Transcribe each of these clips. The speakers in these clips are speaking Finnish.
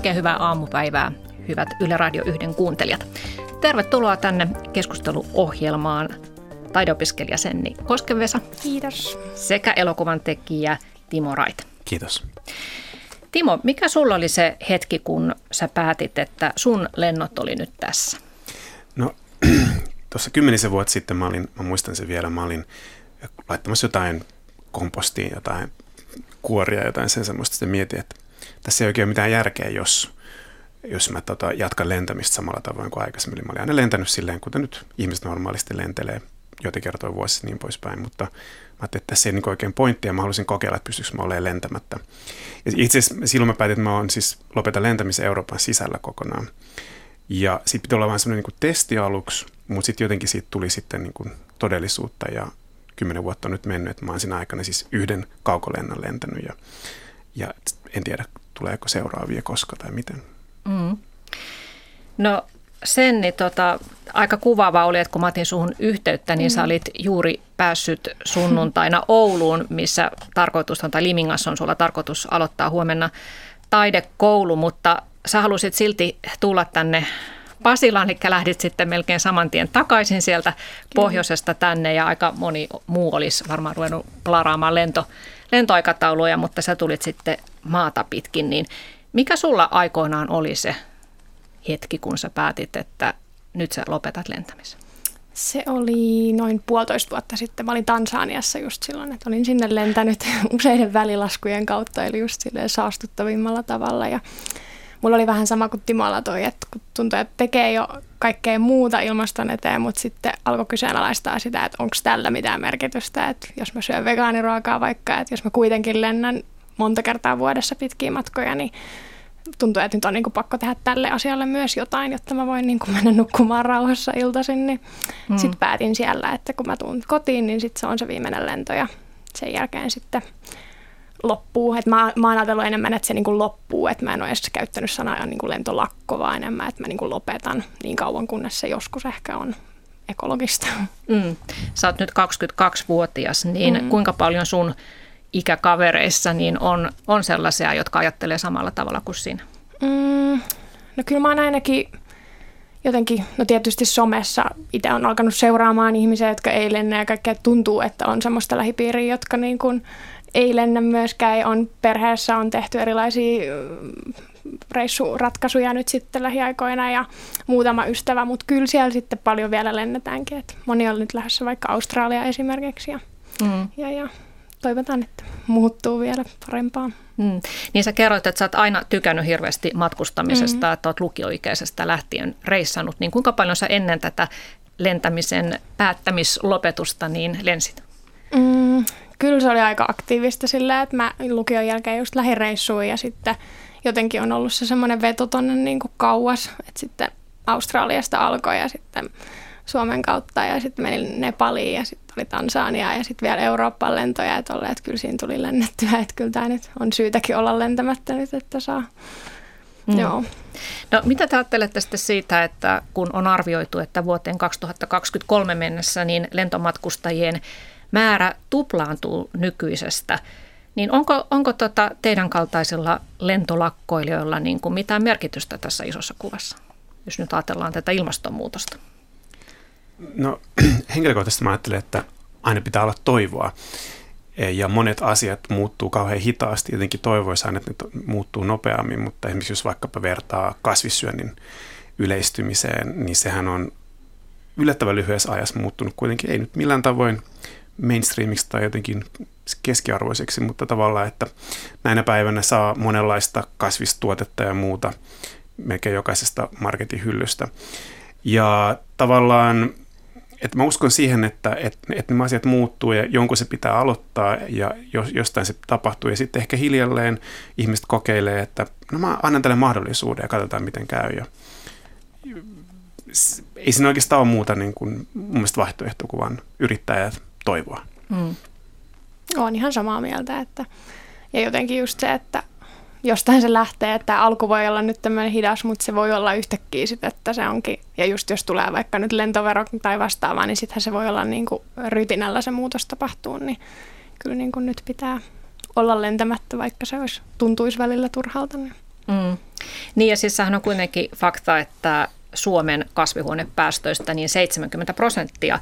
Oikein hyvää aamupäivää, hyvät Yle Radio 1 kuuntelijat. Tervetuloa tänne keskusteluohjelmaan taideopiskelija Senni Koskevesa. Kiitos. Sekä elokuvan tekijä Timo Rait. Kiitos. Timo, mikä sulla oli se hetki, kun sä päätit, että sun lennot oli nyt tässä? No tuossa kymmenisen vuotta sitten mä olin, mä muistan sen vielä, mä olin laittamassa jotain kompostiin, jotain kuoria, jotain sen semmoista. Sitten mietin, että tässä ei oikein ole mitään järkeä, jos, jos mä tota, jatkan lentämistä samalla tavoin kuin aikaisemmin. Eli mä olin aina lentänyt silleen, kuten nyt ihmiset normaalisti lentelee joita kertoi vuosissa niin poispäin, mutta mä ajattelin, että tässä ei niin oikein pointtia, mä halusin kokeilla, että pystyykö mä olemaan lentämättä. Ja itse asiassa silloin mä päätin, että mä oon siis lopetan lentämisen Euroopan sisällä kokonaan. Ja sitten piti olla vain semmoinen niin testi aluksi, mutta sitten jotenkin siitä tuli sitten niin kuin todellisuutta ja kymmenen vuotta on nyt mennyt, että mä oon siinä aikana siis yhden kaukolennan lentänyt ja, ja en tiedä, tuleeko seuraavia koska tai miten. Mm. No sen, niin tota, aika kuvaava oli, että kun mä otin suhun yhteyttä, niin mm. sä olit juuri päässyt sunnuntaina Ouluun, missä tarkoitus on, tai Limingassa on sulla tarkoitus aloittaa huomenna taidekoulu, mutta sä halusit silti tulla tänne Pasilaan, eli lähdit sitten melkein saman tien takaisin sieltä pohjoisesta tänne ja aika moni muu olisi varmaan ruvennut plaraamaan lento, lentoaikatauluja, mutta sä tulit sitten maata pitkin, niin mikä sulla aikoinaan oli se hetki, kun sä päätit, että nyt sä lopetat lentämisen? Se oli noin puolitoista vuotta sitten. Mä olin Tansaniassa just silloin, että olin sinne lentänyt useiden välilaskujen kautta, eli just silleen saastuttavimmalla tavalla. Ja mulla oli vähän sama kuin Timolla toi, että kun tuntui, että tekee jo kaikkea muuta ilmaston eteen, mutta sitten alkoi kyseenalaistaa sitä, että onko tällä mitään merkitystä, että jos mä syön vegaaniruokaa vaikka, että jos mä kuitenkin lennän monta kertaa vuodessa pitkiä matkoja, niin tuntuu, että nyt on niin kuin pakko tehdä tälle asialle myös jotain, jotta mä voin niin kuin mennä nukkumaan rauhassa iltaisin. Niin mm. Sitten päätin siellä, että kun mä tuun kotiin, niin sitten se on se viimeinen lento ja sen jälkeen sitten loppuu. Et mä, mä oon ajatellut enemmän, että se niin kuin loppuu, että mä en ole edes käyttänyt sanaa niin kuin lentolakko, vaan enemmän, että mä niin kuin lopetan niin kauan, kunnes se joskus ehkä on ekologista. Mm. Sä oot nyt 22-vuotias, niin mm. kuinka paljon sun ikäkavereissa niin on, on sellaisia, jotka ajattelee samalla tavalla kuin sinä? Mm, no kyllä mä oon ainakin jotenkin, no tietysti somessa itse on alkanut seuraamaan ihmisiä, jotka ei lennä ja kaikkea tuntuu, että on semmoista lähipiiriä, jotka niin kuin ei lennä myöskään. On, perheessä on tehty erilaisia reissuratkaisuja nyt sitten lähiaikoina ja muutama ystävä, mutta kyllä siellä sitten paljon vielä lennetäänkin. Et moni on nyt lähdössä vaikka Australia esimerkiksi ja, mm. ja, ja toivotaan, että muuttuu vielä parempaan. Mm. Niin sä kerroit, että sä oot aina tykännyt hirveästi matkustamisesta, mm-hmm. että oot lukioikäisestä lähtien reissannut. Niin kuinka paljon sä ennen tätä lentämisen päättämislopetusta niin lensit? Mm, kyllä se oli aika aktiivista sillä, että mä lukion jälkeen just lähdin reissuun ja sitten jotenkin on ollut se semmoinen veto tonne niin kuin kauas, että sitten Australiasta alkoi ja sitten Suomen kautta ja sitten menin Nepaliin ja sitten oli Tansania ja sitten vielä Eurooppaan lentoja, että olleet, että kyllä siinä tuli lennettyä, että kyllä tämä nyt on syytäkin olla lentämättä nyt, että saa. Mm. Joo. No mitä te ajattelette sitten siitä, että kun on arvioitu, että vuoteen 2023 mennessä niin lentomatkustajien määrä tuplaantuu nykyisestä, niin onko, onko tota teidän kaltaisilla lentolakkoilijoilla niin kuin mitään merkitystä tässä isossa kuvassa, jos nyt ajatellaan tätä ilmastonmuutosta? No henkilökohtaisesti mä ajattelen, että aina pitää olla toivoa. E, ja monet asiat muuttuu kauhean hitaasti. Jotenkin toivoisi aina, että ne muuttuu nopeammin, mutta esimerkiksi jos vaikkapa vertaa kasvissyönnin yleistymiseen, niin sehän on yllättävän lyhyessä ajassa muuttunut kuitenkin, ei nyt millään tavoin mainstreamiksi tai jotenkin keskiarvoiseksi, mutta tavallaan, että näinä päivänä saa monenlaista kasvistuotetta ja muuta melkein jokaisesta marketin hyllystä. Ja tavallaan että mä uskon siihen, että, että, että nämä asiat muuttuu ja jonkun se pitää aloittaa ja jostain se tapahtuu. Ja sitten ehkä hiljalleen ihmiset kokeilee, että no mä annan tälle mahdollisuuden ja katsotaan miten käy. Ja ei siinä oikeastaan ole muuta niin kuin, mun mielestä vaihtoehto kuin vaan yrittää ja toivoa. Mm. Olen ihan samaa mieltä. Että, ja jotenkin just se, että jostain se lähtee, että alku voi olla nyt tämmöinen hidas, mutta se voi olla yhtäkkiä sitten, että se onkin, ja just jos tulee vaikka nyt lentovero tai vastaavaa, niin sittenhän se voi olla niin kuin rytinällä se muutos tapahtuu, niin kyllä niin kuin nyt pitää olla lentämättä, vaikka se olisi, tuntuisi välillä turhalta. Niin. Mm. Niin ja siis sehän on kuitenkin fakta, että Suomen kasvihuonepäästöistä niin 70 prosenttia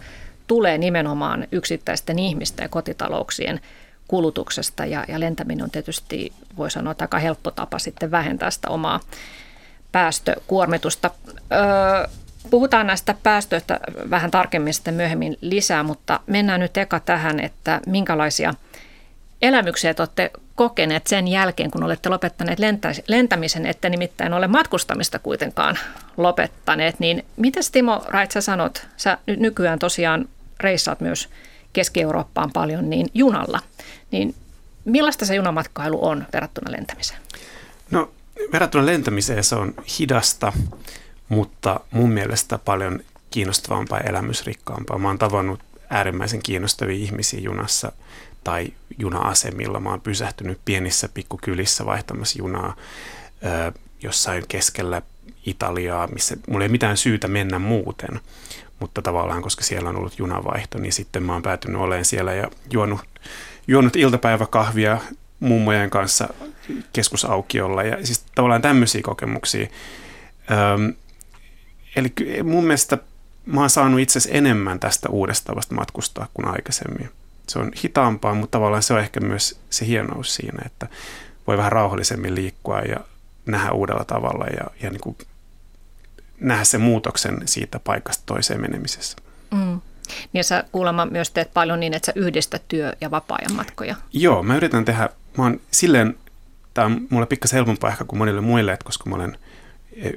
tulee nimenomaan yksittäisten ihmisten ja kotitalouksien kulutuksesta ja, ja lentäminen on tietysti, voi sanoa, aika helppo tapa sitten vähentää sitä omaa päästökuormitusta. Öö, puhutaan näistä päästöistä vähän tarkemmin sitten myöhemmin lisää, mutta mennään nyt eka tähän, että minkälaisia elämyksiä te olette kokeneet sen jälkeen, kun olette lopettaneet lentämisen, että nimittäin ole matkustamista kuitenkaan lopettaneet. Niin mitä Timo Rait sä sanot, sä nykyään tosiaan reissaat myös Keski-Eurooppaan paljon, niin junalla. Niin millaista se junamatkailu on verrattuna lentämiseen? No verrattuna lentämiseen se on hidasta, mutta mun mielestä paljon kiinnostavampaa ja elämysrikkaampaa. Mä oon tavannut äärimmäisen kiinnostavia ihmisiä junassa tai juna-asemilla. Mä oon pysähtynyt pienissä pikkukylissä vaihtamassa junaa ö, jossain keskellä Italiaa, missä mulla ei mitään syytä mennä muuten mutta tavallaan koska siellä on ollut junavaihto, niin sitten mä oon päätynyt olemaan siellä ja juonut, juonut iltapäiväkahvia mummojen kanssa keskusaukiolla ja siis tavallaan tämmöisiä kokemuksia. Öm, eli mun mielestä mä oon saanut itse asiassa enemmän tästä uudesta tavasta matkustaa kuin aikaisemmin. Se on hitaampaa, mutta tavallaan se on ehkä myös se hienous siinä, että voi vähän rauhallisemmin liikkua ja nähdä uudella tavalla ja, ja niin kuin nähdä sen muutoksen siitä paikasta toiseen menemisessä. Mm. Niin sä kuulemma myös teet paljon niin, että sä yhdistät työ- ja vapaa-ajan matkoja. Joo, mä yritän tehdä, mä oon silleen, tämä on mulle pikkasen helpompaa ehkä kuin monille muille, että koska mä olen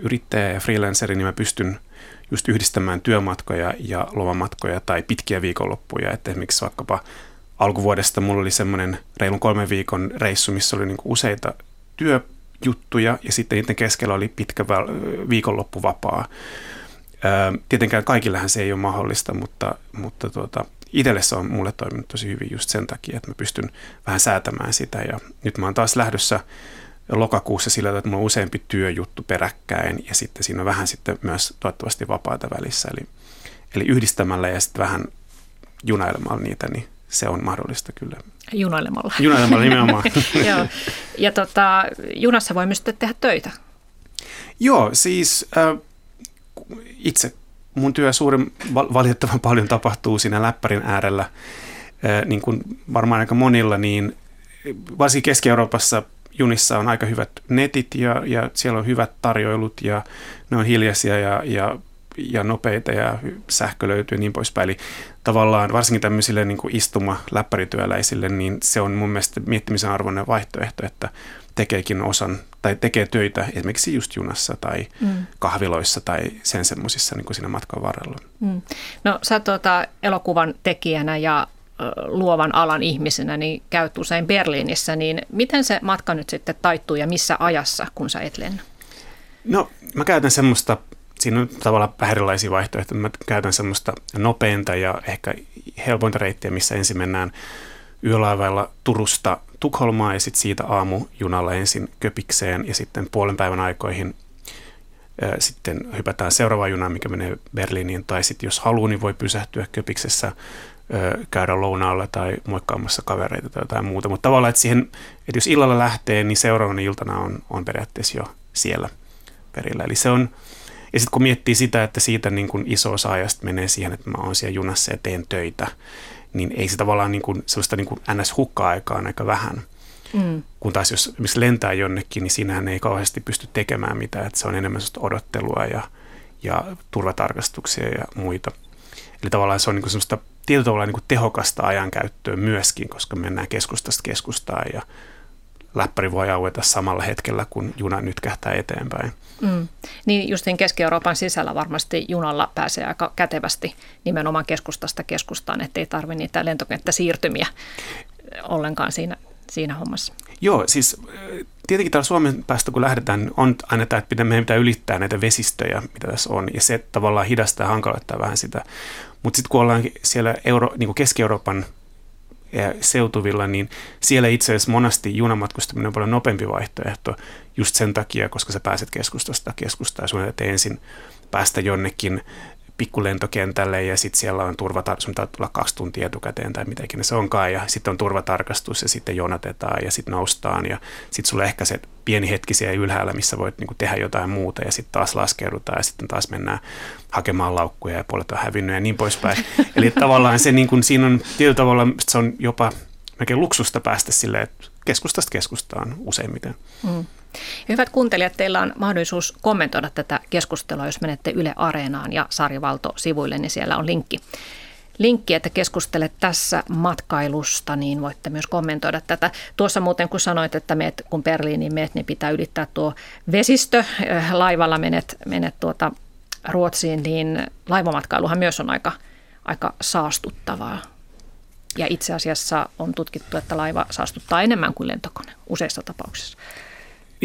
yrittäjä ja freelanceri, niin mä pystyn just yhdistämään työmatkoja ja lomamatkoja tai pitkiä viikonloppuja. Että esimerkiksi vaikkapa alkuvuodesta mulla oli semmoinen reilun kolmen viikon reissu, missä oli niinku useita työ, juttuja ja sitten niiden keskellä oli pitkä viikonloppuvapaa. Tietenkään kaikillähän se ei ole mahdollista, mutta, mutta tuota, itselle se on mulle toiminut tosi hyvin just sen takia, että mä pystyn vähän säätämään sitä. Ja nyt mä oon taas lähdössä lokakuussa sillä että mulla on useampi työjuttu peräkkäin ja sitten siinä on vähän sitten myös toivottavasti vapaata välissä. Eli, eli yhdistämällä ja sitten vähän junailemalla niitä, niin se on mahdollista kyllä. Junailemalla. Junailemalla nimenomaan. Joo. Ja tota, junassa voi myös tehdä töitä. Joo, siis äh, itse mun työ suurin valitettavan paljon tapahtuu siinä läppärin äärellä, äh, niin kuin varmaan aika monilla, niin varsinkin Keski-Euroopassa junissa on aika hyvät netit ja, ja siellä on hyvät tarjoilut ja ne on hiljaisia ja, ja ja nopeita ja sähkö löytyy ja niin poispäin. Eli tavallaan varsinkin tämmöisille niin kuin istuma-läppärityöläisille, niin se on mun mielestä miettimisen arvoinen vaihtoehto, että tekeekin osan tai tekee töitä esimerkiksi just junassa tai mm. kahviloissa tai sen semmoisissa niin siinä matkan varrella. Mm. No sä tuota, elokuvan tekijänä ja luovan alan ihmisenä, niin käyt usein Berliinissä, niin miten se matka nyt sitten taittuu ja missä ajassa, kun sä et lennä? No mä käytän semmoista siinä on tavallaan vähän erilaisia vaihtoehtoja. Mä käytän semmoista nopeinta ja ehkä helpointa reittiä, missä ensin mennään yölaivalla Turusta Tukholmaan ja sitten siitä aamujunalla ensin Köpikseen ja sitten puolen päivän aikoihin sitten hypätään seuraavaan junaan, mikä menee Berliiniin, tai sitten jos haluaa, niin voi pysähtyä Köpiksessä, käydä lounaalla tai moikkaamassa kavereita tai jotain muuta. Mutta tavallaan, että siihen, että jos illalla lähtee, niin seuraavana iltana on, on periaatteessa jo siellä perillä. Eli se on, ja sitten kun miettii sitä, että siitä niin kuin iso osa ajasta menee siihen, että mä oon siellä junassa ja teen töitä, niin ei se tavallaan niin kuin, sellaista niin kuin NS-hukka-aikaa on aika vähän. Mm. Kun taas jos missä lentää jonnekin, niin siinähän ei kauheasti pysty tekemään mitään, että se on enemmän sellaista odottelua ja, ja turvatarkastuksia ja muita. Eli tavallaan se on niin kuin sellaista tietyllä tavalla niin kuin tehokasta ajankäyttöä myöskin, koska mennään keskustasta keskustaan ja läppäri voi aueta samalla hetkellä, kun juna nyt kähtää eteenpäin. Mm. Niin justiin Keski-Euroopan sisällä varmasti junalla pääsee aika kätevästi nimenomaan keskustasta keskustaan, ettei tarvitse niitä lentokenttäsiirtymiä ollenkaan siinä, siinä hommassa. Joo, siis tietenkin täällä Suomen päästä kun lähdetään, niin on aina tämä, että meidän pitää ylittää näitä vesistöjä, mitä tässä on, ja se tavallaan hidastaa ja hankaloittaa vähän sitä. Mutta sitten kun ollaan siellä Euro, niin kuin Keski-Euroopan seutuvilla, niin siellä itse asiassa monasti junamatkustaminen on paljon nopeampi vaihtoehto just sen takia, koska sä pääset keskustasta keskustaan sun ensin päästä jonnekin pikkulentokentälle ja sitten siellä on turvatarkastus, mitä tulla kaksi tuntia etukäteen tai mitä se onkaan ja sitten on turvatarkastus ja sitten jonatetaan ja sitten noustaan ja sitten sulla ehkä se pieni hetki siellä ylhäällä, missä voit niin kuin tehdä jotain muuta ja sitten taas laskeudutaan ja sitten taas mennään hakemaan laukkuja ja puolet on hävinnyt ja niin poispäin. Eli tavallaan se niin kuin, siinä on tietyllä tavalla se on jopa melkein luksusta päästä silleen, että keskustasta keskustaan useimmiten. Mm. Hyvät kuuntelijat, teillä on mahdollisuus kommentoida tätä keskustelua, jos menette Yle Areenaan ja Sarivalto-sivuille, niin siellä on linkki. Linkki, että keskustelet tässä matkailusta, niin voitte myös kommentoida tätä. Tuossa muuten kun sanoit, että meet, kun Berliiniin meet, niin pitää ylittää tuo vesistö, äh, laivalla menet, menet tuota Ruotsiin, niin laivamatkailuhan myös on aika, aika saastuttavaa. Ja itse asiassa on tutkittu, että laiva saastuttaa enemmän kuin lentokone useissa tapauksissa.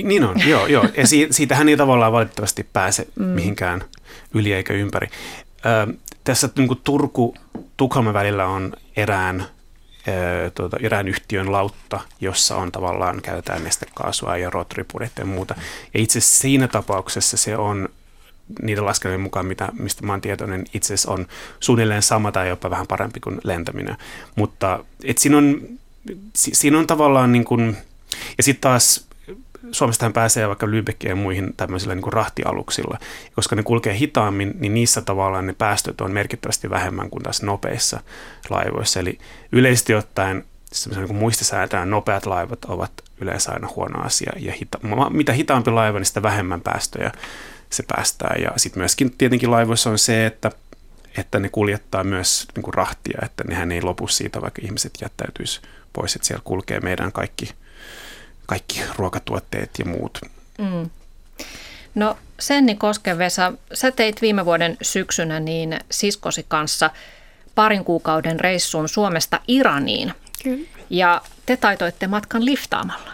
Niin on, joo, joo. Ja siitähän ei tavallaan valitettavasti pääse mm. mihinkään yli eikä ympäri. Ö, tässä niin kuin Turku, Tukholman välillä on erään, ö, tuota, erään yhtiön lautta, jossa on tavallaan, käytetään nestekaasua ja roottoripurjeita ja muuta. Ja itse siinä tapauksessa se on niiden laskelmien mukaan, mitä, mistä mä oon tietoinen, itse asiassa on suunnilleen sama tai jopa vähän parempi kuin lentäminen. Mutta et siinä, on, siinä on tavallaan niin kuin, ja sitten taas Suomestahan pääsee vaikka Lübeckiin muihin tämmöisillä niin kuin rahtialuksilla. Koska ne kulkee hitaammin, niin niissä tavallaan ne päästöt on merkittävästi vähemmän kuin tässä nopeissa laivoissa. Eli yleisesti ottaen niin kuin muistisäätään nopeat laivat ovat yleensä aina huono asia. Ja hita- mitä hitaampi laiva, niin sitä vähemmän päästöjä se päästää. Ja sitten myöskin tietenkin laivoissa on se, että, että ne kuljettaa myös niin kuin rahtia, että nehän ei lopu siitä, vaikka ihmiset jättäytyisi pois, että siellä kulkee meidän kaikki – kaikki ruokatuotteet ja muut. Mm. No Senni Koskevesa, sä teit viime vuoden syksynä niin siskosi kanssa parin kuukauden reissun Suomesta Iraniin. Kyllä. Ja te taitoitte matkan liftaamalla.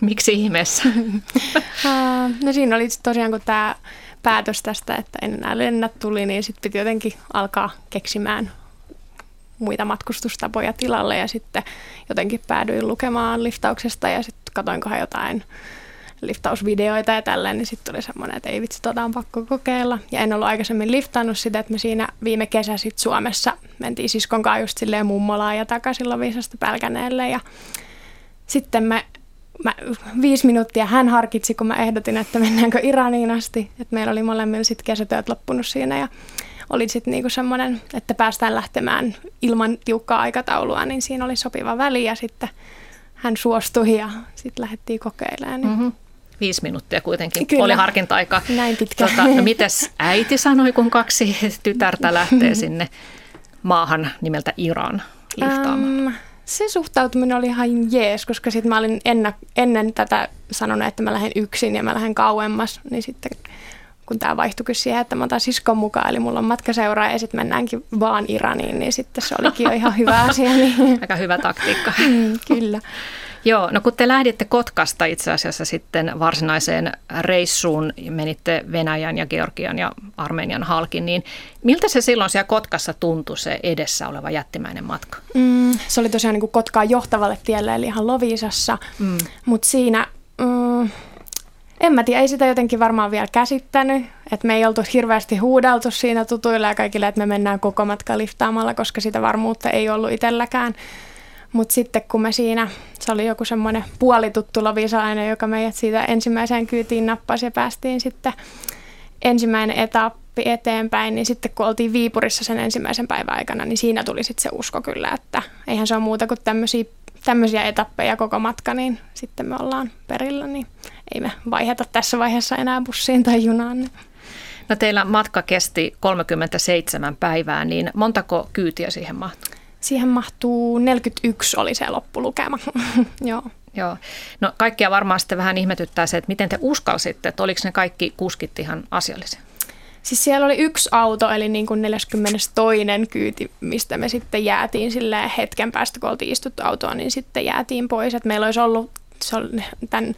Miksi ihmeessä? no siinä oli tosiaan, kun tämä päätös tästä, että en enää lennä tuli, niin sitten piti jotenkin alkaa keksimään muita matkustustapoja tilalle ja sitten jotenkin päädyin lukemaan liftauksesta ja sitten katoinkohan jotain liftausvideoita ja tälleen, niin sitten tuli semmoinen, että ei vitsi, tota on pakko kokeilla. Ja en ollut aikaisemmin liftannut sitä, että me siinä viime kesä sitten Suomessa mentiin siskon kanssa just silleen mummolaan ja takaisin Lovisasta Pälkäneelle ja sitten me mä, viisi minuuttia hän harkitsi, kun mä ehdotin, että mennäänkö Iraniin asti. Että meillä oli molemmilla sitten kesätyöt loppunut siinä ja oli sitten niinku semmoinen, että päästään lähtemään ilman tiukkaa aikataulua, niin siinä oli sopiva väli ja sitten hän suostui ja sitten lähdettiin kokeilemaan. Niin. Mm-hmm. Viisi minuuttia kuitenkin Kyllä. oli harkinta-aika. Näin pitkä. Tota, no mites äiti sanoi, kun kaksi tytärtä lähtee sinne maahan nimeltä Iran liftaamaan? Um, se suhtautuminen oli ihan jees, koska sitten mä olin ennä, ennen tätä sanonut, että mä lähden yksin ja mä lähden kauemmas, niin sitten kun tämä vaihtui siihen, että mä otan siskon mukaan, eli mulla on matkaseura ja sitten mennäänkin vaan Iraniin, niin sitten se olikin jo ihan hyvä asia. Niin. Aika hyvä taktiikka. Mm, kyllä. Joo, no kun te lähditte Kotkasta itse asiassa sitten varsinaiseen reissuun, menitte Venäjän ja Georgian ja Armenian halkin, niin miltä se silloin siellä Kotkassa tuntui se edessä oleva jättimäinen matka? Mm, se oli tosiaan niin kuin Kotkaan johtavalle tielle, eli ihan Lovisassa, mm. mutta siinä... En mä tiedä, ei sitä jotenkin varmaan vielä käsittänyt. Että me ei oltu hirveästi huudeltu siinä tutuilla ja kaikille, että me mennään koko matka liftaamalla, koska sitä varmuutta ei ollut itselläkään. Mutta sitten kun me siinä, se oli joku semmoinen puolituttu lovisalainen, joka meidät siitä ensimmäiseen kyytiin nappasi ja päästiin sitten ensimmäinen etappi eteenpäin, niin sitten kun oltiin Viipurissa sen ensimmäisen päivän aikana, niin siinä tuli sitten se usko kyllä, että eihän se ole muuta kuin tämmöisiä tämmöisiä etappeja koko matka, niin sitten me ollaan perillä, niin ei me vaiheta tässä vaiheessa enää bussiin tai junaan. No teillä matka kesti 37 päivää, niin montako kyytiä siihen mahtuu? Siihen mahtuu 41 oli se loppulukema, joo. Joo. No kaikkia varmaan sitten vähän ihmetyttää se, että miten te uskalsitte, että oliko ne kaikki kuskit ihan asiallisia? Siis siellä oli yksi auto, eli niin kuin 42. kyyti, mistä me sitten jäätiin sille hetken päästä, kun oltiin istuttu autoon, niin sitten jäätiin pois. Että meillä olisi ollut se oli tämän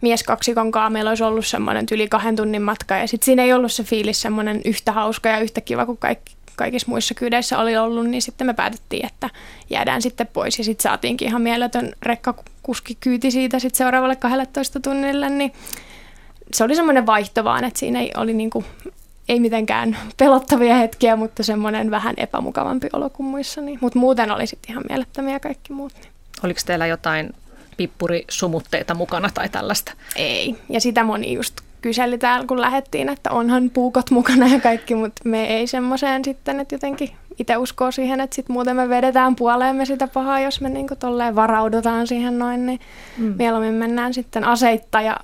mieskaksikon kanssa, meillä olisi ollut semmoinen yli kahden tunnin matka, ja sitten siinä ei ollut se fiilis semmoinen yhtä hauska ja yhtä kiva kuin kaikki, kaikissa muissa kyydeissä oli ollut, niin sitten me päätettiin, että jäädään sitten pois, ja sitten saatiinkin ihan mieletön rekkakuski kyyti siitä sitten seuraavalle 12 tunnille, niin se oli semmoinen vaihto vaan, että siinä ei oli niinku ei mitenkään pelottavia hetkiä, mutta semmoinen vähän epämukavampi olo kuin muissa. Niin. Mutta muuten oli sitten ihan mielettömiä kaikki muut. Niin. Oliko teillä jotain pippurisumutteita mukana tai tällaista? Ei. Ja sitä moni just kyseli täällä, kun lähettiin, että onhan puukot mukana ja kaikki, mutta me ei semmoiseen sitten, että jotenkin itse uskoo siihen, että sitten muuten me vedetään puoleemme sitä pahaa, jos me niinku tolleen varaudutaan siihen noin, niin mm. mieluummin mennään sitten aseitta ja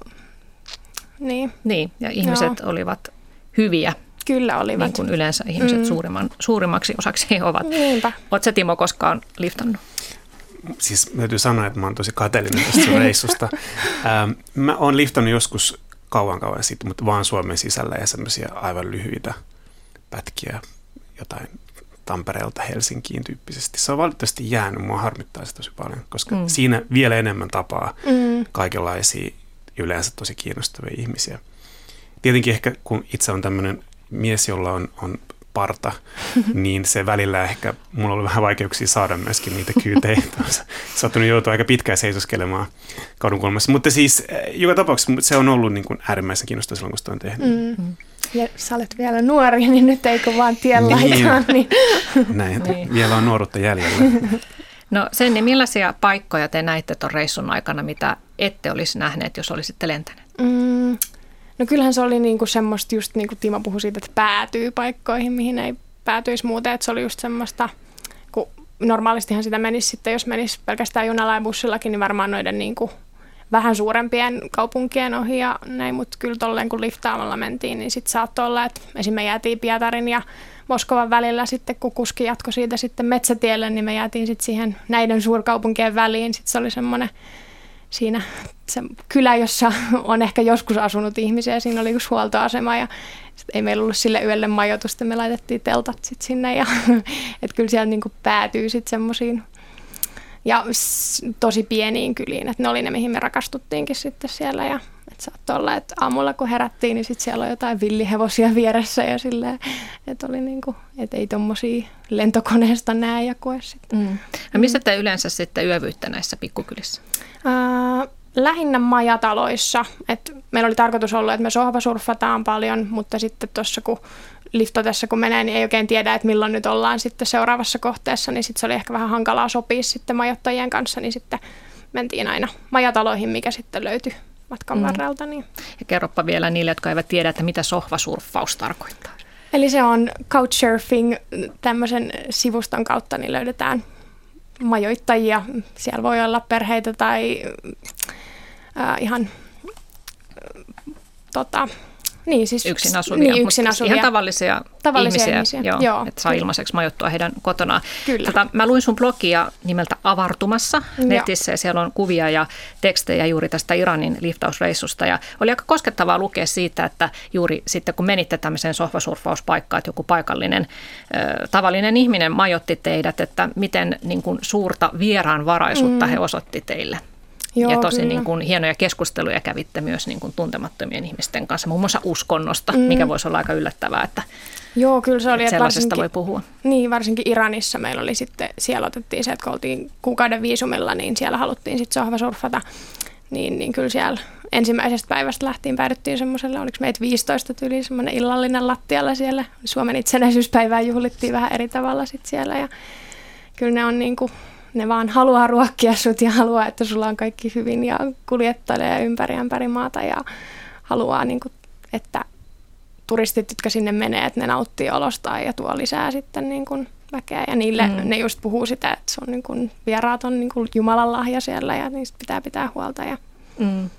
niin. Niin, ja ihmiset Joo. olivat hyviä. Kyllä olivat. Niin kuin yleensä ihmiset mm. suurimman, suurimmaksi osaksi ovat. Niinpä. Oletko Timo koskaan liftannut? Siis täytyy sanoa, että mä oon tosi kateellinen tästä reissusta. Ähm, mä oon liftannut joskus kauan kauan sitten, mutta vaan Suomen sisällä ja semmoisia aivan lyhyitä pätkiä, jotain Tampereelta Helsinkiin tyyppisesti. Se on valitettavasti jäänyt, mua harmittaa se tosi paljon, koska mm. siinä vielä enemmän tapaa mm. kaikenlaisia yleensä tosi kiinnostavia ihmisiä. Tietenkin ehkä kun itse on tämmöinen mies, jolla on, on parta, niin se välillä ehkä, mulla oli vähän vaikeuksia saada myöskin niitä kyytejä. Saattanut joutua aika pitkään seisoskelemaan kadunkulmassa. Mutta siis eh, joka tapauksessa se on ollut niin kuin äärimmäisen kiinnostavaa silloin, kun sitä on tehnyt. Mm. Ja sä olet vielä nuori, niin nyt eikö vaan tien niin. niin. Näin, niin. vielä on nuoruutta jäljellä. No sen, niin millaisia paikkoja te näitte tuon reissun aikana, mitä ette olisi nähneet, jos olisitte lentäneet? Mm, No kyllähän se oli niinku semmoista, just niin kuin Timo puhui siitä, että päätyy paikkoihin, mihin ei päätyisi muuten. Että se oli just semmoista, kun normaalistihan sitä menisi sitten, jos menisi pelkästään junalla ja bussillakin, niin varmaan noiden niinku vähän suurempien kaupunkien ohi ja näin, mutta kyllä tolleen kun liftaamalla mentiin, niin sitten saattoi olla, että esimerkiksi me jäätiin Pietarin ja Moskovan välillä sitten, kun kuski jatkoi siitä sitten metsätielle, niin me jäätiin sitten siihen näiden suurkaupunkien väliin. Sitten se oli semmoinen siinä se kylä, jossa on ehkä joskus asunut ihmisiä. Siinä oli yksi huoltoasema ja ei meillä ollut sille yölle majoitusta. Me laitettiin teltat sit sinne ja että kyllä siellä niinku päätyy sitten semmoisiin ja tosi pieniin kyliin. Että ne oli ne, mihin me rakastuttiinkin sitten siellä ja että saattoi olla, että aamulla kun herättiin, niin sitten siellä on jotain villihevosia vieressä ja silleen, että oli niinku, että ei tuommoisia lentokoneesta näe ja koe sitten. Mm. No missä te yleensä sitten yövyyttä näissä pikkukylissä? Äh, lähinnä majataloissa. Et meillä oli tarkoitus olla, että me sohvasurfataan paljon, mutta sitten tuossa kun liftotessa kun menee, niin ei oikein tiedä, että milloin nyt ollaan sitten seuraavassa kohteessa, niin sitten se oli ehkä vähän hankalaa sopia sitten majottajien kanssa, niin sitten mentiin aina majataloihin, mikä sitten löytyi matkan mm. varrelta. Niin. Ja kerropa vielä niille, jotka eivät tiedä, että mitä sohvasurffaus tarkoittaa. Eli se on Couchsurfing, tämmöisen sivuston kautta niin löydetään majoittajia. Siellä voi olla perheitä tai äh, ihan tota, niin, siis yksin asuvia, niin, yksin asuvia. ihan tavallisia, tavallisia ihmisiä, ihmisiä. Joo, joo, että saa kyllä. ilmaiseksi majoittua heidän kotonaan. Kyllä. Tota, mä luin sun blogia nimeltä Avartumassa netissä ja siellä on kuvia ja tekstejä juuri tästä Iranin liftausreissusta ja oli aika koskettavaa lukea siitä, että juuri sitten kun menitte tämmöiseen sohvasurfauspaikkaan, että joku paikallinen ö, tavallinen ihminen majotti teidät, että miten niin kuin, suurta vieraanvaraisuutta mm. he osoitti teille. Joo, ja tosi niin kuin, hienoja keskusteluja kävitte myös niin kuin, tuntemattomien ihmisten kanssa, muun muassa uskonnosta, mm. mikä voisi olla aika yllättävää, että Joo, kyllä se oli, että sellaisesta voi puhua. Niin, varsinkin Iranissa meillä oli sitten, siellä otettiin se, että kun oltiin kuukauden viisumilla, niin siellä haluttiin sitten sohvasurfata. Niin, niin kyllä siellä ensimmäisestä päivästä lähtien päädyttiin semmoiselle, oliko meitä 15 tyli, semmoinen illallinen lattialla siellä. Suomen itsenäisyyspäivää juhlittiin vähän eri tavalla sitten siellä ja kyllä ne on niin kuin ne vaan haluaa ruokkia sut ja haluaa, että sulla on kaikki hyvin ja kuljettelee ympäri ympäri maata ja haluaa, niin kuin, että turistit, jotka sinne menee, että ne nauttii olostaan ja tuo lisää sitten niin kuin väkeä. Ja niille mm. ne just puhuu sitä, että se on niin kuin, vieraat on niin kuin Jumalan lahja siellä ja niistä pitää pitää huolta. Ja... Mm.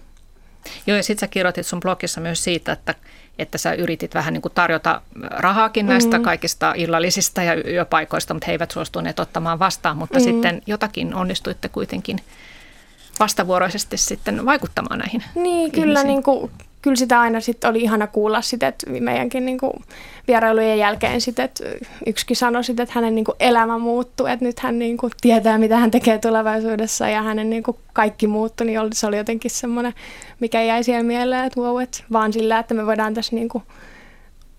Joo, ja sitten sä kirjoitit sun blogissa myös siitä, että että sä yritit vähän niin kuin tarjota rahaakin näistä mm. kaikista illallisista ja yöpaikoista, mutta he eivät suostuneet ottamaan vastaan, mutta mm. sitten jotakin onnistuitte kuitenkin vastavuoroisesti sitten vaikuttamaan näihin Niin, ihmisiin. kyllä niin kuin kyllä sitä aina sit oli ihana kuulla sitä, että meidänkin niin kuin vierailujen jälkeen sit, että yksikin sanoi sit, että hänen niin kuin elämä muuttuu, että nyt hän niin kuin tietää, mitä hän tekee tulevaisuudessa ja hänen niin kuin kaikki muuttui, niin se oli jotenkin semmoinen, mikä jäi siellä mieleen, että wow, että vaan sillä, että me voidaan tässä niin kuin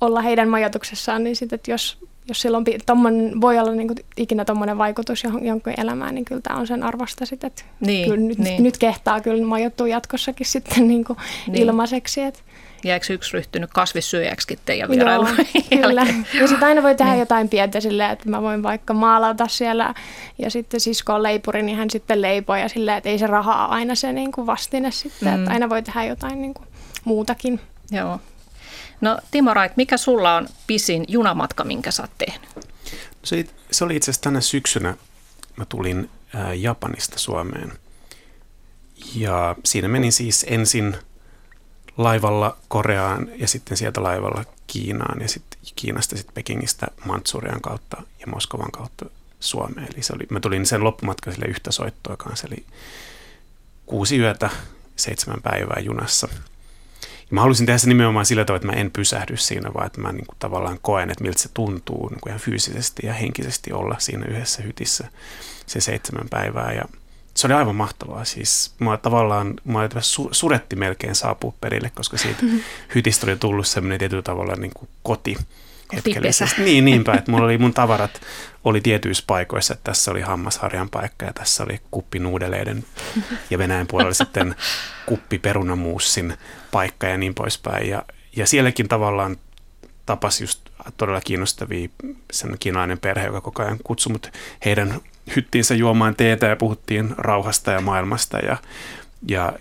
olla heidän majoituksessaan, niin sitten, että jos jos silloin tommon, voi olla niin kuin ikinä tuommoinen vaikutus jonkun elämään, niin kyllä tämä on sen arvosta sitten, että niin, kyllä nyt, niin. nyt kehtaa kyllä majoittua jatkossakin sitten niin kuin niin. ilmaiseksi. Että Jääkö yksi ryhtynyt kasvissyöjäksikin teidän vierailuun? kyllä. Ja sitten aina voi tehdä niin. jotain pientä silleen, että mä voin vaikka maalata siellä ja sitten sisko on leipuri, niin hän sitten leipoo ja silleen, että ei se rahaa aina se niin kuin vastine sitten, mm. että aina voi tehdä jotain niin kuin muutakin. Joo. No Timo Rait, mikä sulla on pisin junamatka, minkä sä oot tehnyt? Se, se oli itse asiassa tänä syksynä. Mä tulin ää, Japanista Suomeen. Ja siinä menin siis ensin laivalla Koreaan ja sitten sieltä laivalla Kiinaan ja sitten Kiinasta sitten Pekingistä Mantsurian kautta ja Moskovan kautta Suomeen. Eli se oli, mä tulin sen loppumatka sille yhtä soittoa kanssa, eli kuusi yötä, seitsemän päivää junassa. Ja mä halusin tehdä se nimenomaan sillä tavalla, että mä en pysähdy siinä, vaan että mä niin kuin tavallaan koen, että miltä se tuntuu niin kuin ihan fyysisesti ja henkisesti olla siinä yhdessä hytissä se seitsemän päivää. Ja se oli aivan mahtavaa. Siis mua tavallaan, mua su, suretti melkein saapua perille, koska siitä hytistä oli tullut semmoinen tietyllä tavalla niin kuin koti. Hetkellisesti. Niin, niinpä, että mulla oli mun tavarat oli tietyissä paikoissa, että tässä oli hammasharjan paikka ja tässä oli kuppi nuudeleiden ja Venäjän puolella sitten kuppi perunamuussin paikka ja niin poispäin. Ja, ja sielläkin tavallaan tapasi just todella kiinnostavia sen kiinalainen perhe, joka koko ajan kutsui mut heidän hyttiinsä juomaan teetä ja puhuttiin rauhasta ja maailmasta. Ja, ja,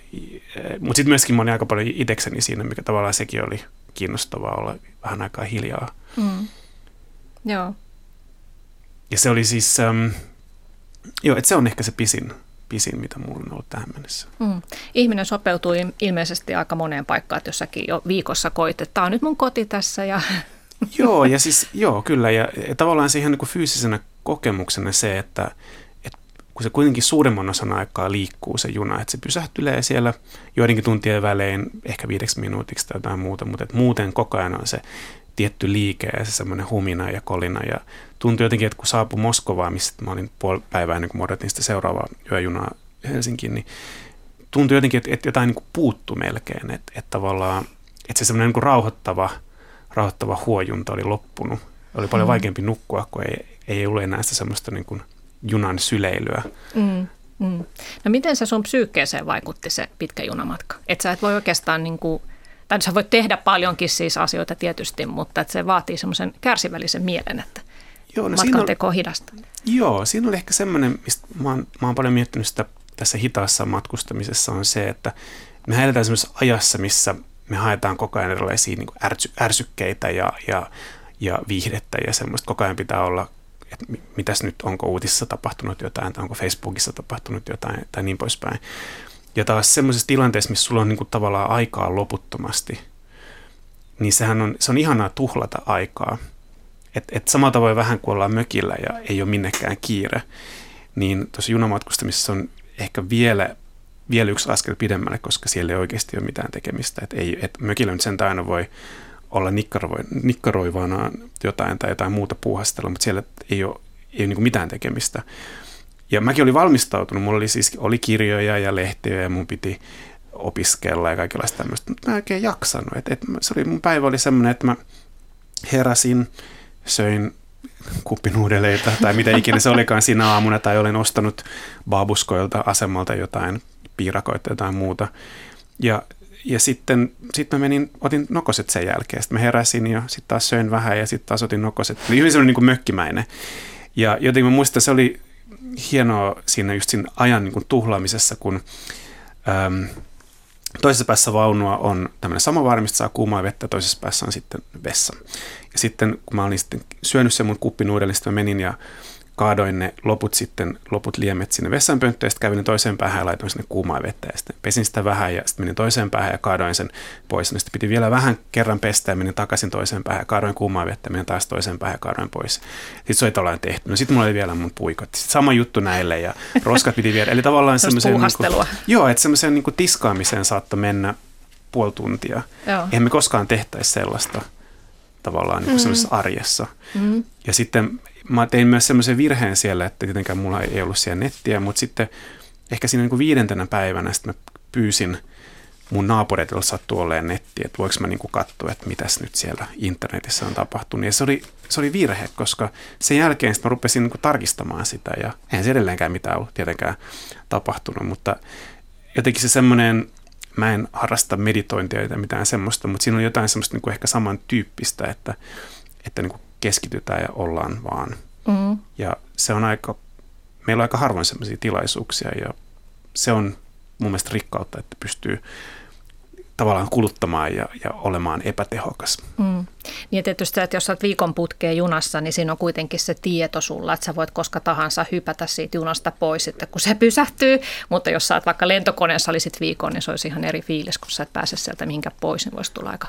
mutta sitten myöskin mä olin aika paljon itekseni siinä, mikä tavallaan sekin oli kiinnostavaa olla vähän aikaa hiljaa. Mm. Joo. Ja se oli siis, um, joo, että se on ehkä se pisin, pisin, mitä mulla on ollut tähän mennessä. Mm. Ihminen sopeutuu ilmeisesti aika moneen paikkaan, että jossakin jo viikossa koit, että tämä on nyt mun koti tässä. Ja... joo, ja siis, joo, kyllä. Ja, ja tavallaan siihen niin kuin fyysisenä kokemuksena se, että kun se kuitenkin suuremman osan aikaa liikkuu se juna, että se pysähtylee siellä joidenkin tuntien välein, ehkä viideksi minuutiksi tai jotain muuta, mutta että muuten koko ajan on se tietty liike ja se semmoinen humina ja kolina. Ja tuntui jotenkin, että kun saapui Moskovaan, missä mä olin puoli päivää ennen kuin mä sitä seuraavaa yöjunaa Helsinkiin, niin tuntui jotenkin, että, että jotain niin kuin puuttu melkein. Että, että tavallaan, että se semmoinen niin rauhoittava, rauhoittava huojunta oli loppunut. Oli paljon mm. vaikeampi nukkua, kun ei, ei ollut enää sitä semmoista niin kuin junan syleilyä. Mm. Mm. No miten se sun psyykkeeseen vaikutti se pitkä junamatka? Että sä et voi oikeastaan niin kuin – tai sä voit tehdä paljonkin siis asioita tietysti, mutta että se vaatii semmoisen kärsivällisen mielen, että Joo, no matkan teko hidasta. Joo, siinä oli ehkä semmoinen, mistä mä oon, mä oon paljon miettinyt sitä tässä hitaassa matkustamisessa on se, että me eletään semmoisessa ajassa, missä me haetaan koko ajan erilaisia niin ärsy, ärsykkeitä ja, ja, ja viihdettä ja semmoista koko ajan pitää olla, että mitäs nyt, onko uutisissa tapahtunut jotain tai onko Facebookissa tapahtunut jotain tai niin poispäin. Ja taas semmoisessa tilanteessa, missä sulla on niin kuin tavallaan aikaa loputtomasti, niin sehän on, se on ihanaa tuhlata aikaa. Et, et samalla tavoin vähän kuin ollaan mökillä ja ei ole minnekään kiire, niin tuossa junamatkustamisessa on ehkä vielä, vielä yksi askel pidemmälle, koska siellä ei oikeasti ole mitään tekemistä. Et ei, et mökillä nyt sen aina voi olla nikkaroivana jotain tai jotain muuta puuhastella, mutta siellä ei ole, ei ole niin mitään tekemistä. Ja mäkin olin valmistautunut, mulla oli siis oli kirjoja ja lehtiä ja mun piti opiskella ja kaikenlaista tämmöistä, mutta mä en oikein jaksanut. Et, et, se oli, mun päivä oli semmoinen, että mä heräsin, söin kuppinuudeleita tai mitä ikinä se olikaan siinä aamuna, tai olen ostanut babuskoilta asemalta jotain piirakoita jotain muuta. Ja, ja sitten sit mä menin, otin nokoset sen jälkeen. Sitten mä heräsin ja sitten taas söin vähän ja sitten taas otin nokoset. Eli hyvin semmoinen niin mökkimäinen. Ja jotenkin mä muistan, se oli hienoa siinä just siinä ajan niin kuin tuhlaamisessa, kun äm, toisessa päässä vaunua on tämmöinen samovaari, mistä saa kuumaa vettä, toisessa päässä on sitten vessa. Ja sitten kun mä olin sitten syönyt sen mun kuppinuudelista, mä menin ja kaadoin ne loput sitten, loput liemet sinne vessanpönttöön, sitten kävin toiseen päähän ja laitoin sinne kuumaa vettä ja sitten pesin sitä vähän ja sitten menin toiseen päähän ja kaadoin sen pois. Ja sitten piti vielä vähän kerran pestä ja menin takaisin toiseen päähän ja kaadoin kuumaa vettä ja menin taas toiseen päähän ja kaadoin pois. Sitten se oli tällainen tehty. No sitten mulla oli vielä mun puikot. Sitten sama juttu näille ja roskat piti vielä. Eli tavallaan semmoisen... Niin kuin, joo, että semmoiseen niin kuin tiskaamiseen saattoi mennä puoli tuntia. Joo. Eihän me koskaan tehtäisi sellaista tavallaan niin kuin mm. arjessa. Mm. Ja sitten mä tein myös semmoisen virheen siellä, että tietenkään mulla ei ollut siellä nettiä, mutta sitten ehkä siinä niin kuin viidentenä päivänä sitten mä pyysin mun naapureilta sattuu olleen netti, että voiko mä niin kuin katsoa, että mitäs nyt siellä internetissä on tapahtunut. Ja se oli se oli virhe, koska sen jälkeen sitten mä rupesin niin kuin tarkistamaan sitä ja eihän se edelleenkään mitään ole tietenkään tapahtunut, mutta jotenkin se semmoinen, mä en harrasta meditointia tai mitään semmoista, mutta siinä on jotain semmoista niin kuin ehkä samantyyppistä, että, että niin kuin keskitytään ja ollaan vaan. Mm. Ja se on aika, meillä on aika harvoin semmoisia tilaisuuksia ja se on mun mielestä rikkautta, että pystyy tavallaan kuluttamaan ja, ja olemaan epätehokas. Mm. Niin tietysti, että jos olet viikon putkeen junassa, niin siinä on kuitenkin se tieto sulla, että sä voit koska tahansa hypätä siitä junasta pois sitten, kun se pysähtyy. Mutta jos sä oot vaikka lentokoneessa olisit viikon, niin se olisi ihan eri fiilis, kun sä et pääse sieltä minkä pois, niin voisi tulla aika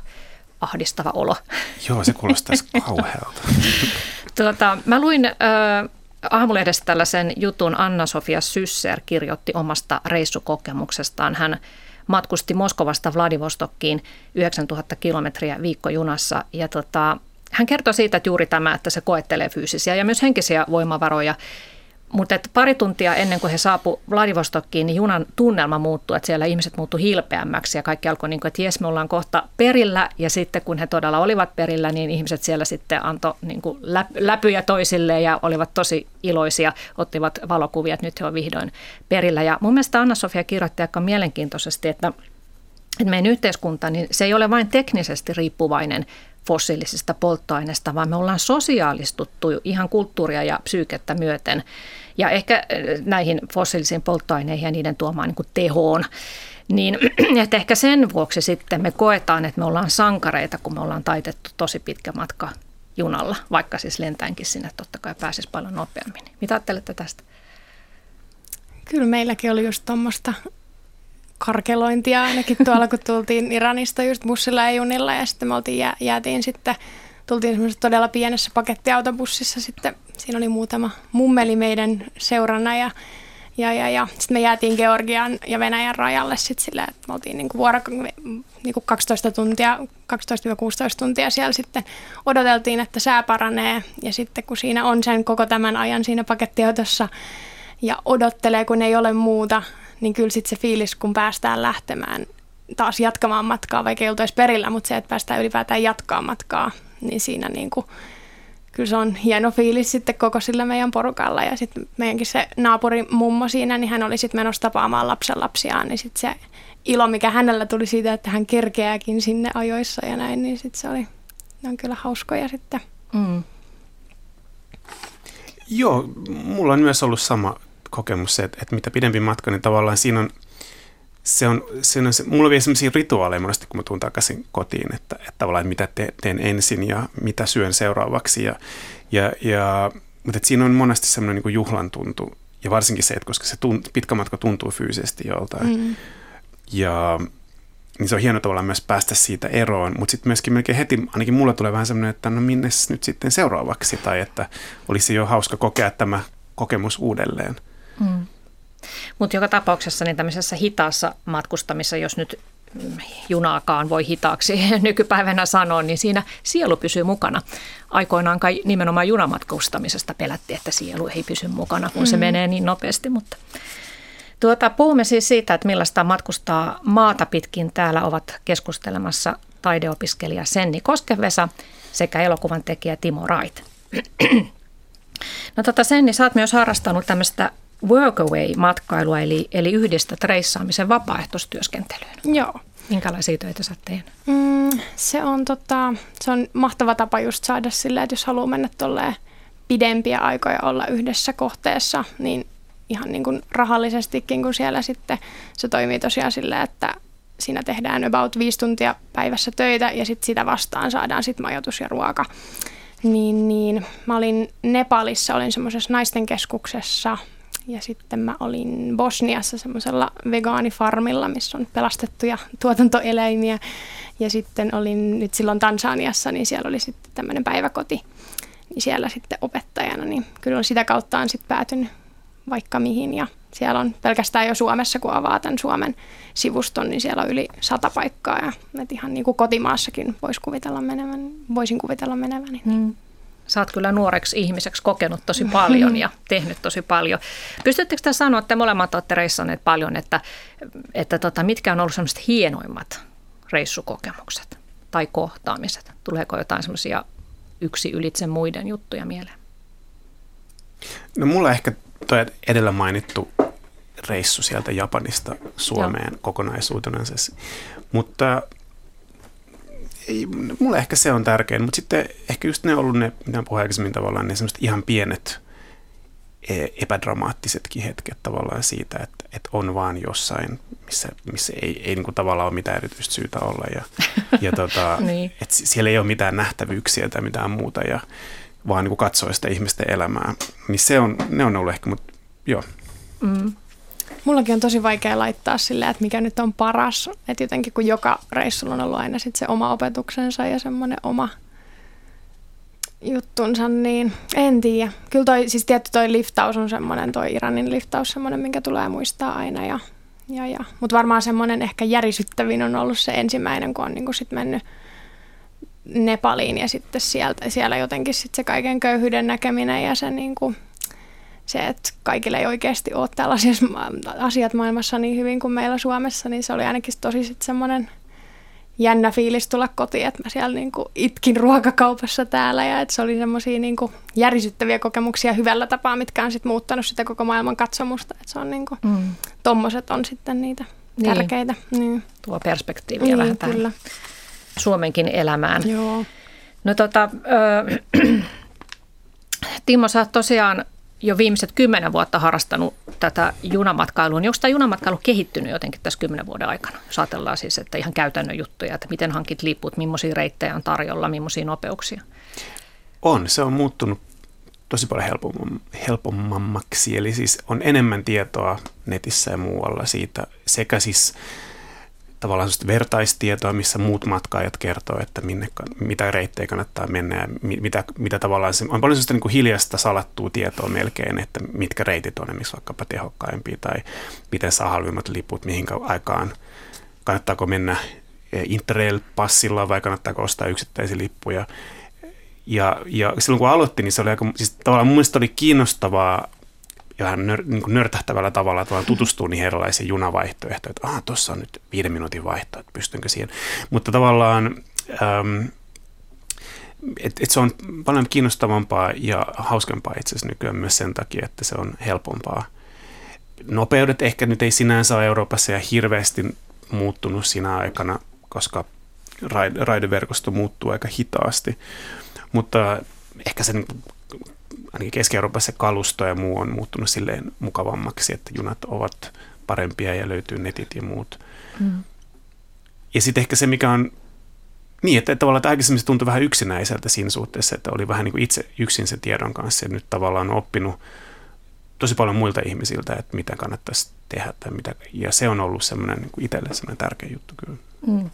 ahdistava olo. Joo, se kuulostaisi kauhealta. tuota, mä luin äh, Aamulehdestä tällaisen jutun Anna-Sofia Sysser kirjoitti omasta reissukokemuksestaan. Hän matkusti Moskovasta Vladivostokkiin 9000 kilometriä viikkojunassa ja tota, hän kertoi siitä, että juuri tämä, että se koettelee fyysisiä ja myös henkisiä voimavaroja mutta pari tuntia ennen kuin he saapu Vladivostokkiin, niin junan tunnelma muuttui, että siellä ihmiset muuttu hilpeämmäksi ja kaikki alkoi niin kuin, että jes, me ollaan kohta perillä. Ja sitten kun he todella olivat perillä, niin ihmiset siellä sitten antoi niin kuin läpyjä toisilleen ja olivat tosi iloisia, ottivat valokuvia, että nyt he on vihdoin perillä. Ja mun mielestä Anna-Sofia kirjoitti aika mielenkiintoisesti, että että meidän yhteiskunta, niin se ei ole vain teknisesti riippuvainen fossiilisista polttoaineista, vaan me ollaan sosiaalistuttu ihan kulttuuria ja psyykettä myöten. Ja ehkä eh, näihin fossiilisiin polttoaineihin ja niiden tuomaan niin tehoon. Niin, että ehkä sen vuoksi sitten me koetaan, että me ollaan sankareita, kun me ollaan taitettu tosi pitkä matka junalla, vaikka siis lentäenkin sinne totta kai pääsisi paljon nopeammin. Mitä ajattelette tästä? Kyllä meilläkin oli just tuommoista karkelointia ainakin tuolla, kun tultiin Iranista just bussilla ja junilla ja sitten me oltiin jää, jäätiin sitten, tultiin semmoisessa todella pienessä pakettiautobussissa sitten, siinä oli muutama mummeli meidän seurana ja ja, ja, ja. Sitten me jäätiin Georgian ja Venäjän rajalle sitten silleen, että me oltiin niinku vuoro, niinku 12 tuntia, 12-16 tuntia siellä sitten odoteltiin, että sää paranee. Ja sitten kun siinä on sen koko tämän ajan siinä pakettiautossa ja odottelee, kun ei ole muuta, niin kyllä sitten se fiilis, kun päästään lähtemään taas jatkamaan matkaa, vaikka ei oltaisi perillä, mutta se, että päästään ylipäätään jatkaa matkaa, niin siinä niin kuin, kyllä se on hieno fiilis sitten koko sillä meidän porukalla. Ja sitten meidänkin se naapuri mummo siinä, niin hän oli sitten menossa tapaamaan lapsen lapsiaan, niin sitten se ilo, mikä hänellä tuli siitä, että hän kerkeääkin sinne ajoissa ja näin, niin sitten se oli, ne on kyllä hauskoja sitten. Mm. Joo, mulla on myös ollut sama kokemus se, että, että mitä pidempi matka, niin tavallaan siinä on, se on, se on se, mulla on vielä sellaisia rituaaleja monesti, kun mä tuun takaisin kotiin, että, että tavallaan, että mitä te, teen ensin ja mitä syön seuraavaksi. Ja, ja, ja, mutta siinä on monesti semmoinen niin juhlan tuntu, ja varsinkin se, että koska se tunt, pitkä matka tuntuu fyysisesti joltain. Mm. Ja niin se on hieno tavallaan myös päästä siitä eroon, mutta sitten myöskin melkein heti, ainakin mulla tulee vähän semmoinen, että no minne nyt sitten seuraavaksi, tai että olisi jo hauska kokea tämä kokemus uudelleen. Mm. Mutta joka tapauksessa niin tämmöisessä hitaassa matkustamissa, jos nyt junaakaan voi hitaaksi nykypäivänä sanoa, niin siinä sielu pysyy mukana. Aikoinaan kai nimenomaan junamatkustamisesta pelättiin, että sielu ei pysy mukana, kun mm. se menee niin nopeasti, mutta Tuota, puhumme siis siitä, että millaista matkustaa maata pitkin. Täällä ovat keskustelemassa taideopiskelija Senni Koskevesa sekä elokuvan tekijä Timo Rait. No tota Senni, sä oot myös harrastanut tämmöistä workaway-matkailua, eli, eli yhdistä reissaamisen vapaaehtoistyöskentelyyn. Joo. Minkälaisia töitä sä teen? Mm, se, on, tota, se on mahtava tapa just saada sillä, että jos haluaa mennä tolleen pidempiä aikoja olla yhdessä kohteessa, niin ihan niin kuin rahallisestikin, kun siellä sitten se toimii tosiaan sillä, että siinä tehdään about viisi tuntia päivässä töitä ja sitten sitä vastaan saadaan sitten majoitus ja ruoka. Niin, niin mä olin Nepalissa, olin semmoisessa naisten keskuksessa ja sitten mä olin Bosniassa semmoisella vegaanifarmilla, missä on pelastettuja tuotantoeläimiä. Ja sitten olin nyt silloin Tansaniassa, niin siellä oli sitten tämmöinen päiväkoti. Niin siellä sitten opettajana, niin kyllä sitä kautta on sitten päätynyt vaikka mihin. Ja siellä on pelkästään jo Suomessa, kun avaa tämän Suomen sivuston, niin siellä on yli sata paikkaa. Ja ihan niin kuin kotimaassakin voisi kuvitella menevän, voisin kuvitella menevän. Mm sä oot kyllä nuoreksi ihmiseksi kokenut tosi paljon ja tehnyt tosi paljon. Pystyttekö te sanoa, että te molemmat olette reissanneet paljon, että, että tota, mitkä on ollut sellaiset hienoimmat reissukokemukset tai kohtaamiset? Tuleeko jotain semmoisia yksi ylitse muiden juttuja mieleen? No mulla ehkä tuo edellä mainittu reissu sieltä Japanista Suomeen Joo. kokonaisuutena. Mutta ei, mulle ehkä se on tärkein, mutta sitten ehkä just ne on ollut ne, mitä puhuin aikaisemmin tavallaan, ne semmoiset ihan pienet e, epädramaattisetkin hetket tavallaan siitä, että, että on vaan jossain, missä, missä ei, ei niin kuin tavallaan ole mitään erityistä syytä olla ja, ja tota, niin. että siellä ei ole mitään nähtävyyksiä tai mitään muuta ja vaan niin kuin katsoo sitä ihmisten elämää, niin se on, ne on ollut ehkä, mutta joo. Mm. Mullakin on tosi vaikea laittaa silleen, että mikä nyt on paras. Että jotenkin kun joka reissulla on ollut aina sit se oma opetuksensa ja semmoinen oma juttunsa, niin en tiedä. Kyllä toi, siis tietty toi liftaus on semmoinen, toi Iranin liftaus semmoinen, minkä tulee muistaa aina. Ja, ja, ja. Mutta varmaan semmoinen ehkä järisyttävin on ollut se ensimmäinen, kun on niinku sit mennyt Nepaliin ja sitten sieltä, siellä jotenkin sit se kaiken köyhyyden näkeminen ja se niinku, se, että kaikille ei oikeasti ole tällaisia asiat maailmassa niin hyvin kuin meillä Suomessa, niin se oli ainakin tosi sitten semmoinen jännä fiilis tulla kotiin, että mä siellä niinku itkin ruokakaupassa täällä ja että se oli semmoisia niinku järisyttäviä kokemuksia hyvällä tapaa, mitkä on sitten muuttanut sitä koko maailman katsomusta. Että se on niinku, mm. tommoset on sitten niitä niin. tärkeitä. Niin. Tuo perspektiiviä niin, vähän kyllä. Suomenkin elämään. Joo. No tota, ö, Timo, sä oot tosiaan jo viimeiset kymmenen vuotta harrastanut tätä junamatkailua, niin onko tämä junamatkailu kehittynyt jotenkin tässä kymmenen vuoden aikana? Jos ajatellaan siis, että ihan käytännön juttuja, että miten hankit liput, millaisia reittejä on tarjolla, millaisia nopeuksia? On, se on muuttunut tosi paljon helpommaksi, eli siis on enemmän tietoa netissä ja muualla siitä, sekä siis tavallaan vertaistietoa, missä muut matkaajat kertoo, että minne, mitä reittejä kannattaa mennä ja mitä, mitä tavallaan se, on paljon niin kuin hiljasta salattua tietoa melkein, että mitkä reitit on esimerkiksi vaikkapa tehokkaimpia tai miten saa halvimmat liput, mihin aikaan kannattaako mennä eh, Interrail-passilla vai kannattaako ostaa yksittäisiä lippuja. Ja, ja silloin kun aloitti, niin se oli aika, siis tavallaan mun mielestä oli kiinnostavaa ihan nör, niin nörtähtävällä tavalla että tutustuu niihin erilaisiin junavaihtoehtoihin, että ah, tuossa on nyt viiden minuutin vaihto, että pystynkö siihen. Mutta tavallaan ähm, et, et se on paljon kiinnostavampaa ja hauskempaa itse asiassa nykyään myös sen takia, että se on helpompaa. Nopeudet ehkä nyt ei sinänsä ole Euroopassa ja hirveästi muuttunut siinä aikana, koska raideverkosto muuttuu aika hitaasti, mutta ehkä sen ainakin Keski-Euroopassa kalusto ja muu on muuttunut silleen mukavammaksi, että junat ovat parempia ja löytyy netit ja muut. Mm. Ja sitten ehkä se, mikä on niin, että tavallaan että aikaisemmin se tuntui vähän yksinäiseltä siinä suhteessa, että oli vähän niin kuin itse yksin sen tiedon kanssa ja nyt tavallaan on oppinut tosi paljon muilta ihmisiltä, että mitä kannattaisi tehdä tai mitä, ja se on ollut semmoinen niin itselle semmoinen tärkeä juttu kyllä. Mm.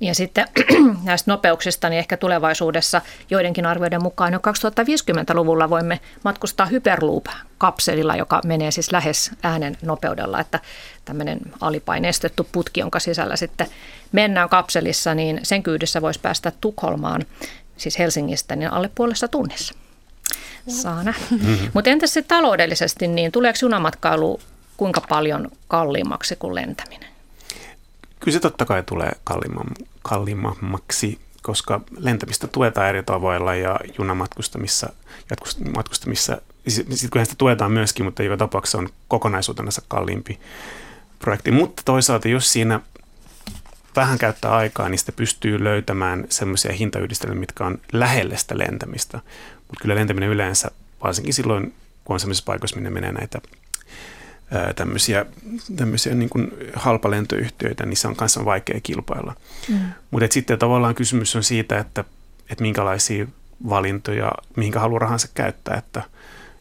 Ja sitten näistä nopeuksista, niin ehkä tulevaisuudessa joidenkin arvioiden mukaan jo 2050-luvulla voimme matkustaa Hyperloop-kapselilla, joka menee siis lähes äänen nopeudella, että tämmöinen alipaineistettu putki, jonka sisällä sitten mennään kapselissa, niin sen kyydissä voisi päästä Tukholmaan, siis Helsingistä, niin alle puolessa tunnissa. Saa nähdä. Mm-hmm. Mutta entäs se taloudellisesti, niin tuleeko junamatkailu kuinka paljon kalliimmaksi kuin lentäminen? Kyllä se totta kai tulee kalliimmaksi, koska lentämistä tuetaan eri tavoilla ja junamatkustamissa, matkustamissa, sitten kun sitä tuetaan myöskin, mutta joka tapauksessa on kokonaisuutena kalliimpi projekti. Mutta toisaalta, jos siinä vähän käyttää aikaa, niin sitten pystyy löytämään semmoisia hintayhdistelmiä, mitkä on lähellä sitä lentämistä. Mutta kyllä lentäminen yleensä, varsinkin silloin, kun on sellaisissa paikoissa, minne menee näitä tämmöisiä, tämmöisiä niin kuin halpalentoyhtiöitä, niin se on kanssa vaikea kilpailla. Mm. Mutta sitten tavallaan kysymys on siitä, että, että minkälaisia valintoja, mihinkä haluaa rahansa käyttää, että,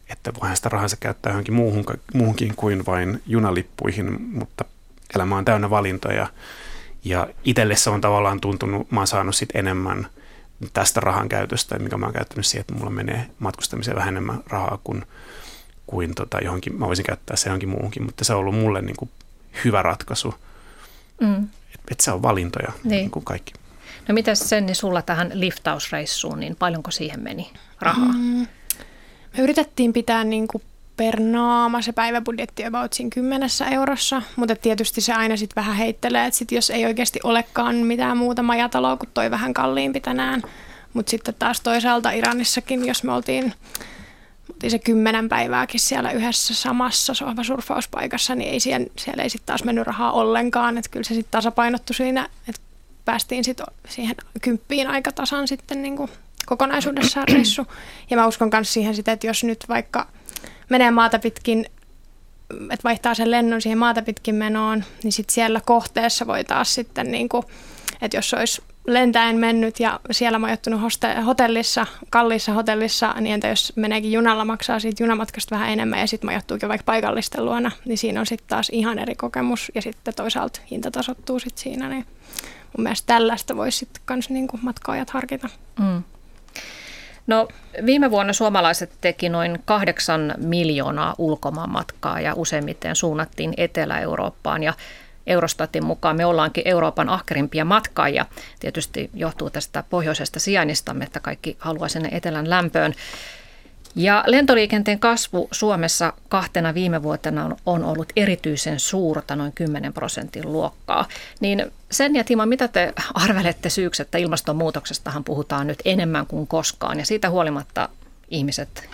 että voihan sitä rahansa käyttää johonkin muuhun, muuhunkin kuin vain junalippuihin, mutta elämä on täynnä valintoja. Ja itselle se on tavallaan tuntunut, mä oon saanut sit enemmän tästä rahan käytöstä, mikä mä oon käyttänyt siihen, että mulla menee matkustamiseen vähän enemmän rahaa kuin kuin tota johonkin, mä voisin käyttää se johonkin muuhunkin, mutta se on ollut mulle niin kuin hyvä ratkaisu. Mm. Että et se on valintoja, niin. niin kuin kaikki. No mitäs sen, niin sulla tähän liftausreissuun, niin paljonko siihen meni rahaa? Mm. Me yritettiin pitää niin kuin per naama se päiväbudjetti about siinä kymmenessä eurossa, mutta tietysti se aina sitten vähän heittelee, että sit jos ei oikeasti olekaan mitään muuta majataloa kuin toi vähän kalliimpi tänään Mutta sitten taas toisaalta Iranissakin, jos me oltiin, oltiin se kymmenen päivääkin siellä yhdessä samassa sohvasurfauspaikassa, niin ei siellä, siellä ei sitten taas mennyt rahaa ollenkaan. Että kyllä se sitten tasapainottui siinä, että päästiin sitten siihen kymppiin aika tasan sitten niin kuin kokonaisuudessaan reissu. Ja mä uskon myös siihen sitten, että jos nyt vaikka menee maata pitkin että vaihtaa sen lennon siihen maata pitkin menoon, niin sitten siellä kohteessa voi taas sitten, niin kuin, että jos olisi lentäen mennyt ja siellä majoittunut hotellissa, kalliissa hotellissa, niin entä jos meneekin junalla, maksaa siitä junamatkasta vähän enemmän ja sitten majoittuukin vaikka paikallisten luona, niin siinä on sitten taas ihan eri kokemus ja sitten toisaalta hinta tasottuu sitten siinä, niin mun mielestä tällaista voisi sitten myös niin matkaajat harkita. Mm. No viime vuonna suomalaiset teki noin kahdeksan miljoonaa ulkomaanmatkaa ja useimmiten suunnattiin Etelä-Eurooppaan ja Eurostatin mukaan me ollaankin Euroopan ahkerimpia matkaajia. Tietysti johtuu tästä pohjoisesta sijainnistamme, että kaikki haluaa sinne etelän lämpöön. Ja lentoliikenteen kasvu Suomessa kahtena viime vuotena on ollut erityisen suurta, noin 10 prosentin luokkaa. Niin sen ja Timo, mitä te arvelette syyksi, että ilmastonmuutoksestahan puhutaan nyt enemmän kuin koskaan ja siitä huolimatta ihmiset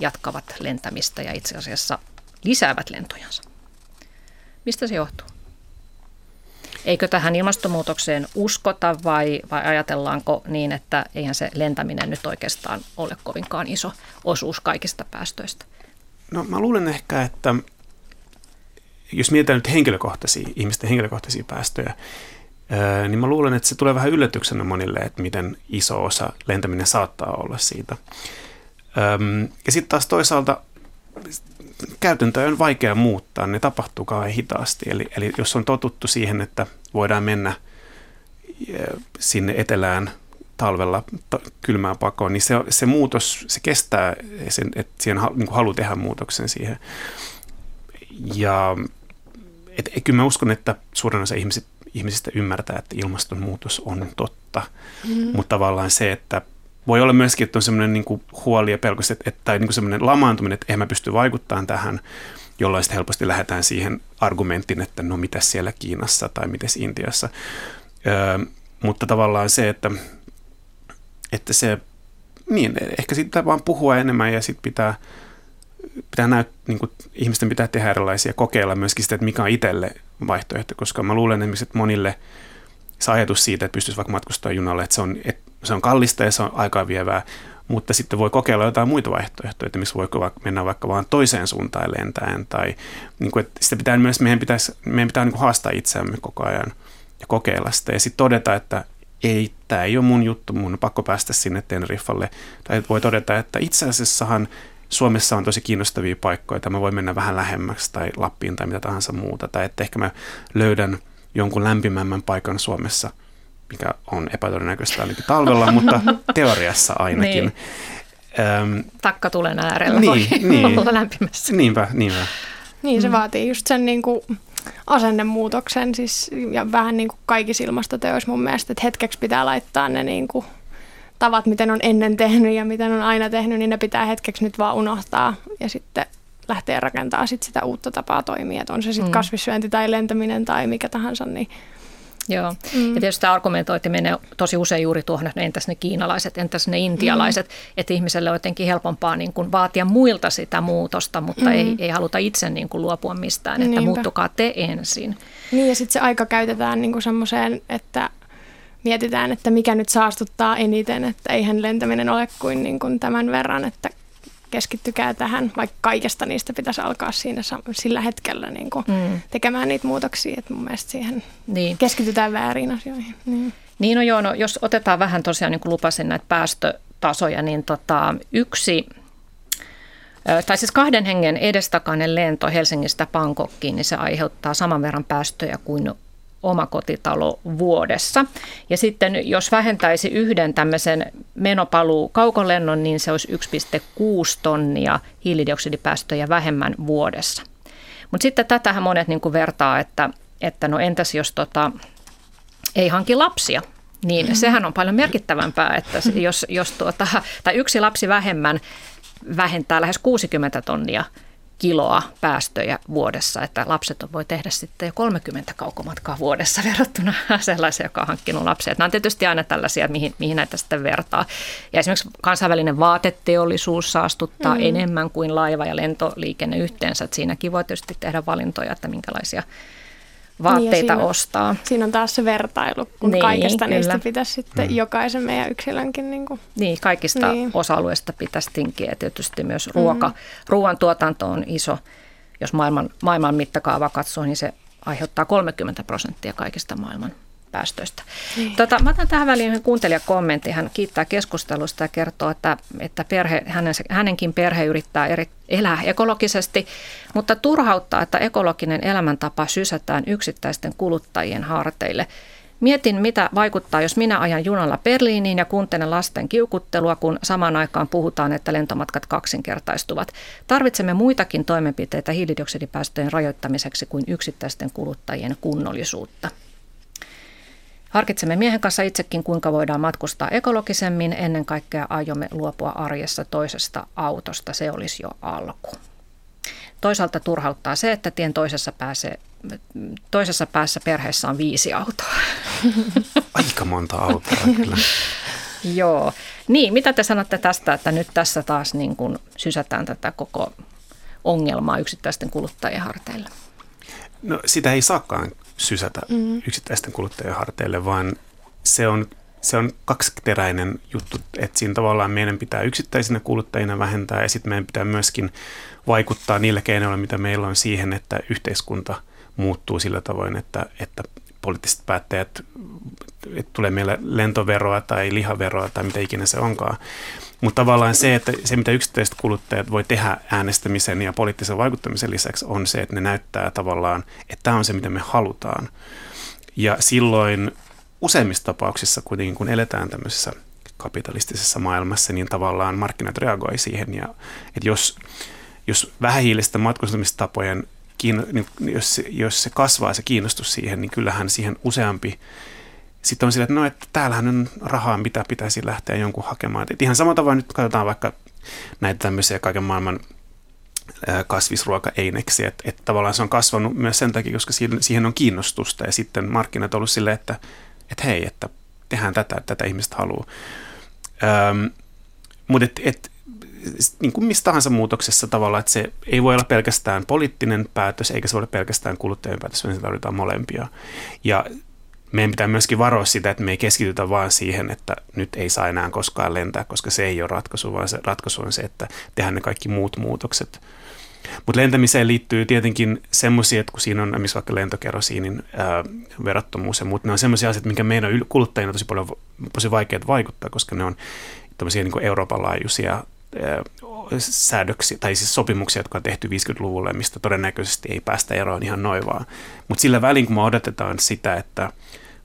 jatkavat lentämistä ja itse asiassa lisäävät lentojansa. Mistä se johtuu? Eikö tähän ilmastonmuutokseen uskota vai, vai ajatellaanko niin, että eihän se lentäminen nyt oikeastaan ole kovinkaan iso osuus kaikista päästöistä? No mä luulen ehkä, että jos mietitään nyt henkilökohtaisia, ihmisten henkilökohtaisia päästöjä, niin mä luulen, että se tulee vähän yllätyksenä monille, että miten iso osa lentäminen saattaa olla siitä. Ja sitten taas toisaalta käytäntöä on vaikea muuttaa, ne tapahtuu kauhean hitaasti. Eli, eli jos on totuttu siihen, että voidaan mennä sinne etelään talvella kylmään pakoon, niin se, se muutos, se kestää sen, että siihen niin halu tehdä muutoksen siihen. Ja et, et, kyllä mä uskon, että suurin osa ihmiset, ihmisistä ymmärtää, että ilmastonmuutos on totta, mm-hmm. mutta tavallaan se, että voi olla myöskin, että on semmoinen niin huoli ja pelko, että, että, tai niin semmoinen lamaantuminen, että en mä pysty vaikuttamaan tähän, jolloin sitten helposti lähdetään siihen argumenttiin, että no mitä siellä Kiinassa tai miten Intiassa. Öö, mutta tavallaan se, että, että se, niin, ehkä siitä pitää vaan puhua enemmän ja sitten pitää, pitää näyt, niin kuin, ihmisten pitää tehdä erilaisia kokeilla myöskin sitä, että mikä on itselle vaihtoehto, koska mä luulen esimerkiksi, että monille se ajatus siitä, että pystyisi vaikka matkustamaan junalle, että se on, että se on kallista ja se on aikaa vievää, mutta sitten voi kokeilla jotain muita vaihtoehtoja, että missä voi mennä vaikka vaan toiseen suuntaan lentäen. Tai, niin kuin, että sitä pitää myös, meidän, pitäisi, meidän pitää niin kuin haastaa itseämme koko ajan ja kokeilla sitä. Ja sitten todeta, että ei, tämä ei ole mun juttu, mun on pakko päästä sinne Teneriffalle. Tai voi todeta, että itse asiassahan Suomessa on tosi kiinnostavia paikkoja, että mä voin mennä vähän lähemmäksi tai Lappiin tai mitä tahansa muuta. Tai että ehkä mä löydän jonkun lämpimämmän paikan Suomessa – mikä on epätodennäköistä ainakin talvella, mutta teoriassa ainakin. Niin. Öm, Takka tulen äärellä niin, voi niin, olla lämpimässä. Niinpä, niinpä. Niin, se mm. vaatii just sen niin kuin asennemuutoksen siis, ja vähän niin kuin kaikissa ilmastoteoissa mun mielestä, että hetkeksi pitää laittaa ne niin kuin tavat, miten on ennen tehnyt ja miten on aina tehnyt, niin ne pitää hetkeksi nyt vaan unohtaa ja sitten lähteä rakentamaan sit sitä uutta tapaa toimia, että on se sitten mm. kasvissyönti tai lentäminen tai mikä tahansa, niin Joo, mm. ja tietysti argumentointi menee tosi usein juuri tuohon, että entäs ne kiinalaiset, entäs ne intialaiset, mm. että ihmiselle on jotenkin helpompaa niin kuin vaatia muilta sitä muutosta, mutta mm. ei, ei haluta itse niin kuin luopua mistään, että Niinpä. muuttukaa te ensin. Niin ja sitten se aika käytetään niin kuin semmoiseen, että mietitään, että mikä nyt saastuttaa eniten, että eihän lentäminen ole kuin, niin kuin tämän verran, että keskittykää tähän, vaikka kaikesta niistä pitäisi alkaa siinä sillä hetkellä niin kuin mm. tekemään niitä muutoksia, että mun mielestä siihen niin. keskitytään väärin asioihin. Niin, niin no joo, no, jos otetaan vähän tosiaan, niin kuin lupasin näitä päästötasoja, niin tota, yksi tai siis kahden hengen edestakainen lento Helsingistä Pankokkiin, niin se aiheuttaa saman verran päästöjä kuin omakotitalo vuodessa. Ja sitten jos vähentäisi yhden tämmöisen menopaluu kaukolennon, niin se olisi 1,6 tonnia hiilidioksidipäästöjä vähemmän vuodessa. Mutta sitten tätähän monet niin kuin vertaa, että, että no entäs jos tota, ei hanki lapsia, niin mm-hmm. sehän on paljon merkittävämpää, että jos, jos tuota, tai yksi lapsi vähemmän vähentää lähes 60 tonnia kiloa päästöjä vuodessa, että lapset voi tehdä sitten jo 30 kaukomatkaa vuodessa verrattuna sellaiseen, joka on hankkinut lapsia. Nämä on tietysti aina tällaisia, mihin, mihin näitä sitten vertaa. Ja esimerkiksi kansainvälinen vaateteollisuus saastuttaa mm. enemmän kuin laiva- ja lentoliikenne yhteensä. Että siinäkin voi tietysti tehdä valintoja, että minkälaisia vaatteita niin siinä, ostaa. Siinä on taas se vertailu, kun niin, kaikesta kyllä. niistä pitäisi sitten mm. jokaisen meidän yksilönkin. Niin, kuin. niin kaikista niin. osa-alueista pitäisi tinkiä. Tietysti myös ruoka, mm. ruoantuotanto on iso. Jos maailman, maailman mittakaava katsoo, niin se aiheuttaa 30 prosenttia kaikista maailman päästöistä. Niin. Tota, mä otan tähän väliin yhden kuuntelijakommentin. Hän kiittää keskustelusta ja kertoo, että, että perhe, hänen, hänenkin perhe yrittää eri, elää ekologisesti, mutta turhauttaa, että ekologinen elämäntapa sysätään yksittäisten kuluttajien harteille. Mietin, mitä vaikuttaa, jos minä ajan junalla Berliiniin ja kuuntelen lasten kiukuttelua, kun samaan aikaan puhutaan, että lentomatkat kaksinkertaistuvat. Tarvitsemme muitakin toimenpiteitä hiilidioksidipäästöjen rajoittamiseksi kuin yksittäisten kuluttajien kunnollisuutta. Harkitsemme miehen kanssa itsekin, kuinka voidaan matkustaa ekologisemmin. Ennen kaikkea aiomme luopua arjessa toisesta autosta. Se olisi jo alku. Toisaalta turhauttaa se, että tien toisessa, pääse, toisessa päässä perheessä on viisi autoa. Aika monta autoa kyllä. Joo. Niin, mitä te sanotte tästä, että nyt tässä taas niin kuin sysätään tätä koko ongelmaa yksittäisten kuluttajien harteille? No sitä ei saakaan sysätä mm. yksittäisten kuluttajien harteille, vaan se on, se on kaksiteräinen juttu, että siinä tavallaan meidän pitää yksittäisinä kuluttajina vähentää ja sitten meidän pitää myöskin vaikuttaa niillä keinoilla, mitä meillä on siihen, että yhteiskunta muuttuu sillä tavoin, että, että poliittiset päättäjät, että tulee meille lentoveroa tai lihaveroa tai mitä ikinä se onkaan. Mutta tavallaan se, että se mitä yksittäiset kuluttajat voi tehdä äänestämisen ja poliittisen vaikuttamisen lisäksi on se, että ne näyttää tavallaan, että tämä on se, mitä me halutaan. Ja silloin useimmissa tapauksissa kuitenkin, kun eletään tämmöisessä kapitalistisessa maailmassa, niin tavallaan markkinat reagoi siihen. Ja, että jos, jos vähähiilisten matkustamistapojen niin jos, jos se kasvaa se kiinnostus siihen, niin kyllähän siihen useampi sitten on sillä, että no, että täällähän on rahaa, mitä pitäisi lähteä jonkun hakemaan. Et ihan samalla tavalla nyt katsotaan vaikka näitä tämmöisiä kaiken maailman kasvisruoka-eineksiä, että, että tavallaan se on kasvanut myös sen takia, koska siihen on kiinnostusta ja sitten markkinat on ollut silleen, että, että hei, että tehdään tätä, tätä ihmistä haluaa. Öm, mutta et, et, niin kuin mistä tahansa muutoksessa tavallaan, että se ei voi olla pelkästään poliittinen päätös, eikä se ole pelkästään kuluttajien päätös, vaan se tarvitaan molempia. Ja meidän pitää myöskin varoa sitä, että me ei keskitytä vaan siihen, että nyt ei saa enää koskaan lentää, koska se ei ole ratkaisu, vaan se ratkaisu on se, että tehdään ne kaikki muut muutokset. Mutta lentämiseen liittyy tietenkin semmoisia, että kun siinä on missä vaikka lentokerosiinin ää, verottomuus ja muut, ne on semmoisia asioita, minkä meidän kuluttajina on tosi paljon tosi vaikeat vaikuttaa, koska ne on tämmöisiä niin Euroopan laajuisia säädöksiä, tai siis sopimuksia, jotka on tehty 50-luvulla, mistä todennäköisesti ei päästä eroon ihan noin vaan. Mutta sillä välin, kun me odotetaan sitä, että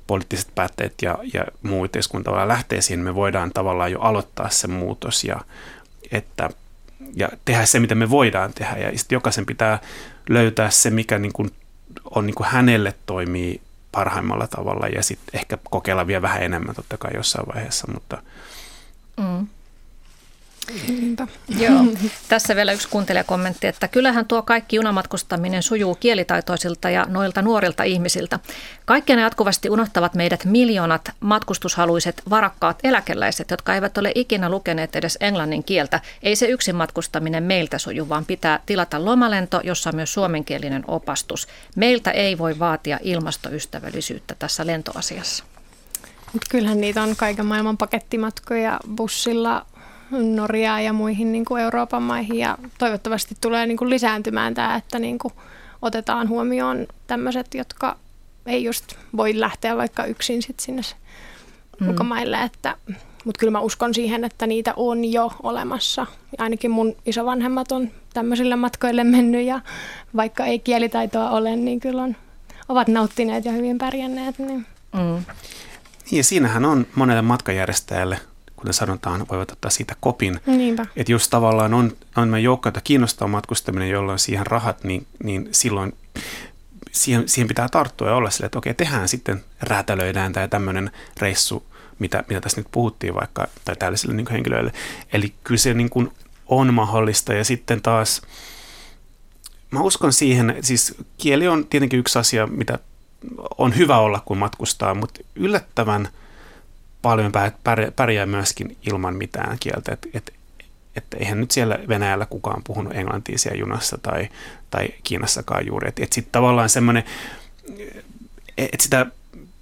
poliittiset päätteet ja, ja muu yhteiskunta lähtee siihen, me voidaan tavallaan jo aloittaa se muutos ja, että, ja tehdä se, mitä me voidaan tehdä. Ja sitten jokaisen pitää löytää se, mikä niin kuin on niin kuin hänelle toimii parhaimmalla tavalla ja sitten ehkä kokeilla vielä vähän enemmän totta kai jossain vaiheessa, mutta mm. Niinpä. Joo. Tässä vielä yksi kuuntelijakommentti, että kyllähän tuo kaikki junamatkustaminen sujuu kielitaitoisilta ja noilta nuorilta ihmisiltä. Kaikki ne jatkuvasti unohtavat meidät miljoonat matkustushaluiset varakkaat eläkeläiset, jotka eivät ole ikinä lukeneet edes englannin kieltä. Ei se yksin matkustaminen meiltä suju, vaan pitää tilata lomalento, jossa on myös suomenkielinen opastus. Meiltä ei voi vaatia ilmastoystävällisyyttä tässä lentoasiassa. Kyllähän niitä on kaiken maailman pakettimatkoja bussilla, Norjaan ja muihin niin kuin Euroopan maihin ja toivottavasti tulee niin kuin lisääntymään tämä, että niin kuin otetaan huomioon tämmöiset, jotka ei just voi lähteä vaikka yksin sit sinne mm. ulkomaille, että mutta kyllä mä uskon siihen, että niitä on jo olemassa. Ainakin mun isovanhemmat on tämmöisille matkoille mennyt ja vaikka ei kielitaitoa ole, niin kyllä on, ovat nauttineet ja hyvin pärjänneet. Niin. Mm. Ja siinähän on monelle matkajärjestäjälle kuten sanotaan, voivat ottaa siitä kopin. Niinpä. Että jos tavallaan on, on joukko, jota kiinnostaa matkustaminen, jolla on siihen rahat, niin, niin silloin siihen, siihen pitää tarttua ja olla sille, että okei, tehdään sitten, räätälöidään tämä tämmöinen reissu, mitä, mitä tässä nyt puhuttiin vaikka, tai tällaisille niin henkilöille. Eli kyllä se niin kuin on mahdollista ja sitten taas mä uskon siihen, siis kieli on tietenkin yksi asia, mitä on hyvä olla, kun matkustaa, mutta yllättävän paljon pärjää myöskin ilman mitään kieltä. Että et, et eihän nyt siellä Venäjällä kukaan puhunut englantia siellä junassa tai, tai Kiinassakaan juuri. Että et sitten tavallaan semmoinen, että sitä,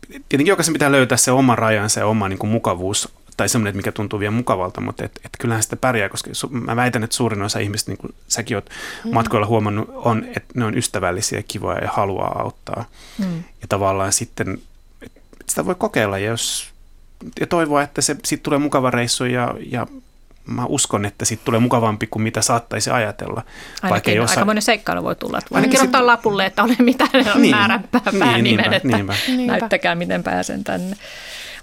tietenkin jokaisen pitää löytää se oma rajansa ja oma niin kuin mukavuus tai semmoinen, mikä tuntuu vielä mukavalta, mutta et, et kyllähän sitä pärjää, koska su, mä väitän, että suurin osa ihmistä, niin kuin säkin oot mm. matkoilla huomannut, on, että ne on ystävällisiä, kivoja ja haluaa auttaa. Mm. Ja tavallaan sitten, että sitä voi kokeilla ja, jos, ja toivoa, että se siitä tulee mukava reissu ja, ja mä uskon, että siitä tulee mukavampi kuin mitä saattaisi ajatella. Ainakin osa... aikamoinen seikkailu voi tulla. Voin niin, kirjoittaa sit... lapulle, että olen mitä on niin, määränpää niin, niinpä, että niinpä. näyttäkää miten pääsen tänne.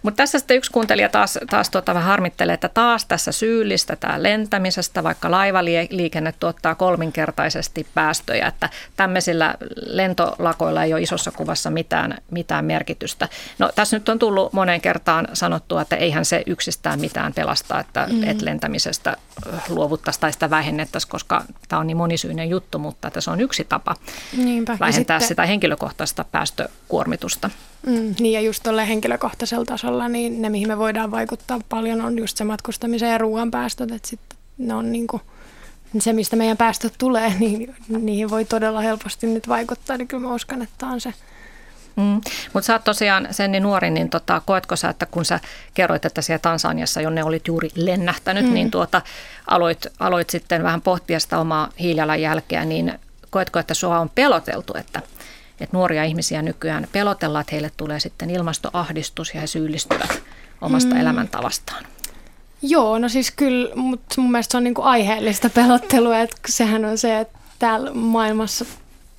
Mutta tässä sitten yksi kuuntelija taas, taas tota vähän harmittelee, että taas tässä syyllistetään lentämisestä, vaikka laivaliikenne tuottaa kolminkertaisesti päästöjä, että tämmöisillä lentolakoilla ei ole isossa kuvassa mitään, mitään merkitystä. No tässä nyt on tullut moneen kertaan sanottua, että eihän se yksistään mitään pelasta, että, mm. että lentämisestä luovuttaisiin tai sitä vähennettäisiin, koska tämä on niin monisyinen juttu, mutta että se on yksi tapa Niinpä. vähentää sitten... sitä henkilökohtaista päästökuormitusta. Mm, niin ja just tuolle henkilökohtaisella tasolla, niin ne mihin me voidaan vaikuttaa paljon on just se matkustamisen ja ruoan päästöt, että sitten ne on niin kuin se, mistä meidän päästöt tulee, niin niihin voi todella helposti nyt vaikuttaa, niin kyllä mä uskon, että on se. Mm. Mutta sä oot tosiaan Senni nuori, niin tota, koetko sä, että kun sä kerroit, että siellä Tansaniassa, jonne olit juuri lennähtänyt, mm. niin tuota, aloit, aloit sitten vähän pohtia sitä omaa hiilijalanjälkeä, niin koetko, että sua on peloteltu, että että nuoria ihmisiä nykyään pelotellaan, että heille tulee sitten ilmastoahdistus ja he syyllistyvät omasta mm. elämäntavastaan. Joo, no siis kyllä, mutta mun mielestä se on niinku aiheellista pelottelua, että sehän on se, että täällä maailmassa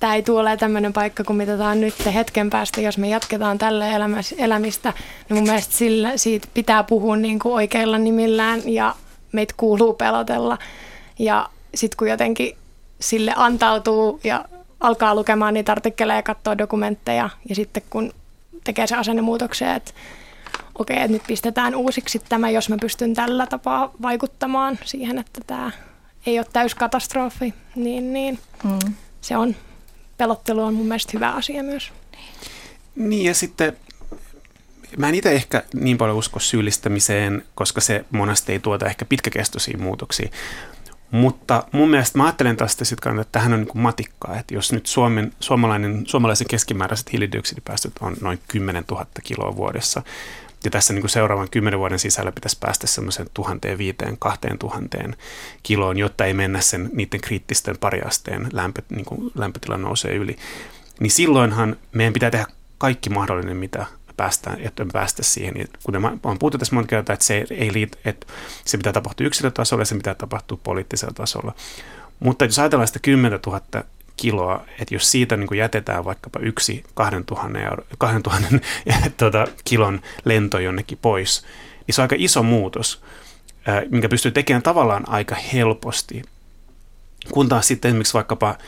tämä ei tule tämmöinen paikka kuin mitä tämä on nyt hetken päästä, jos me jatketaan tällä elämistä, niin mun mielestä sillä, siitä pitää puhua niin kuin oikeilla nimillään ja meitä kuuluu pelotella. Ja sitten kun jotenkin sille antautuu ja alkaa lukemaan niitä artikkeleja ja katsoa dokumentteja ja sitten kun tekee se asennemuutoksen, että okei, okay, että nyt pistetään uusiksi tämä, jos mä pystyn tällä tapaa vaikuttamaan siihen, että tämä ei ole täyskatastrofi, niin, niin mm. se on, pelottelu on mun mielestä hyvä asia myös. Niin ja sitten mä en itse ehkä niin paljon usko syyllistämiseen, koska se monesti ei tuota ehkä pitkäkestoisia muutoksia. Mutta mun mielestä mä ajattelen tästä sitten, että tähän on niin matikkaa, että jos nyt Suomen, suomalainen, suomalaisen keskimääräiset hiilidioksidipäästöt on noin 10 000 kiloa vuodessa, ja tässä niin kuin seuraavan kymmenen vuoden sisällä pitäisi päästä semmoisen 1500-2000 kiloon, jotta ei mennä sen niiden kriittisten pariasteen lämpö, niin kuin lämpötilan nousee yli. Niin silloinhan meidän pitää tehdä kaikki mahdollinen, mitä päästään, että päästä siihen. Niin kuten olen puhuttu tässä monta kertaa, että se, ei liit, että se pitää tapahtua yksilötasolla ja se pitää tapahtua poliittisella tasolla. Mutta jos ajatellaan sitä 10 000 kiloa, että jos siitä niin jätetään vaikkapa yksi 2000, euro, 2000 tuota, kilon lento jonnekin pois, niin se on aika iso muutos, minkä pystyy tekemään tavallaan aika helposti. Kun taas sitten esimerkiksi vaikkapa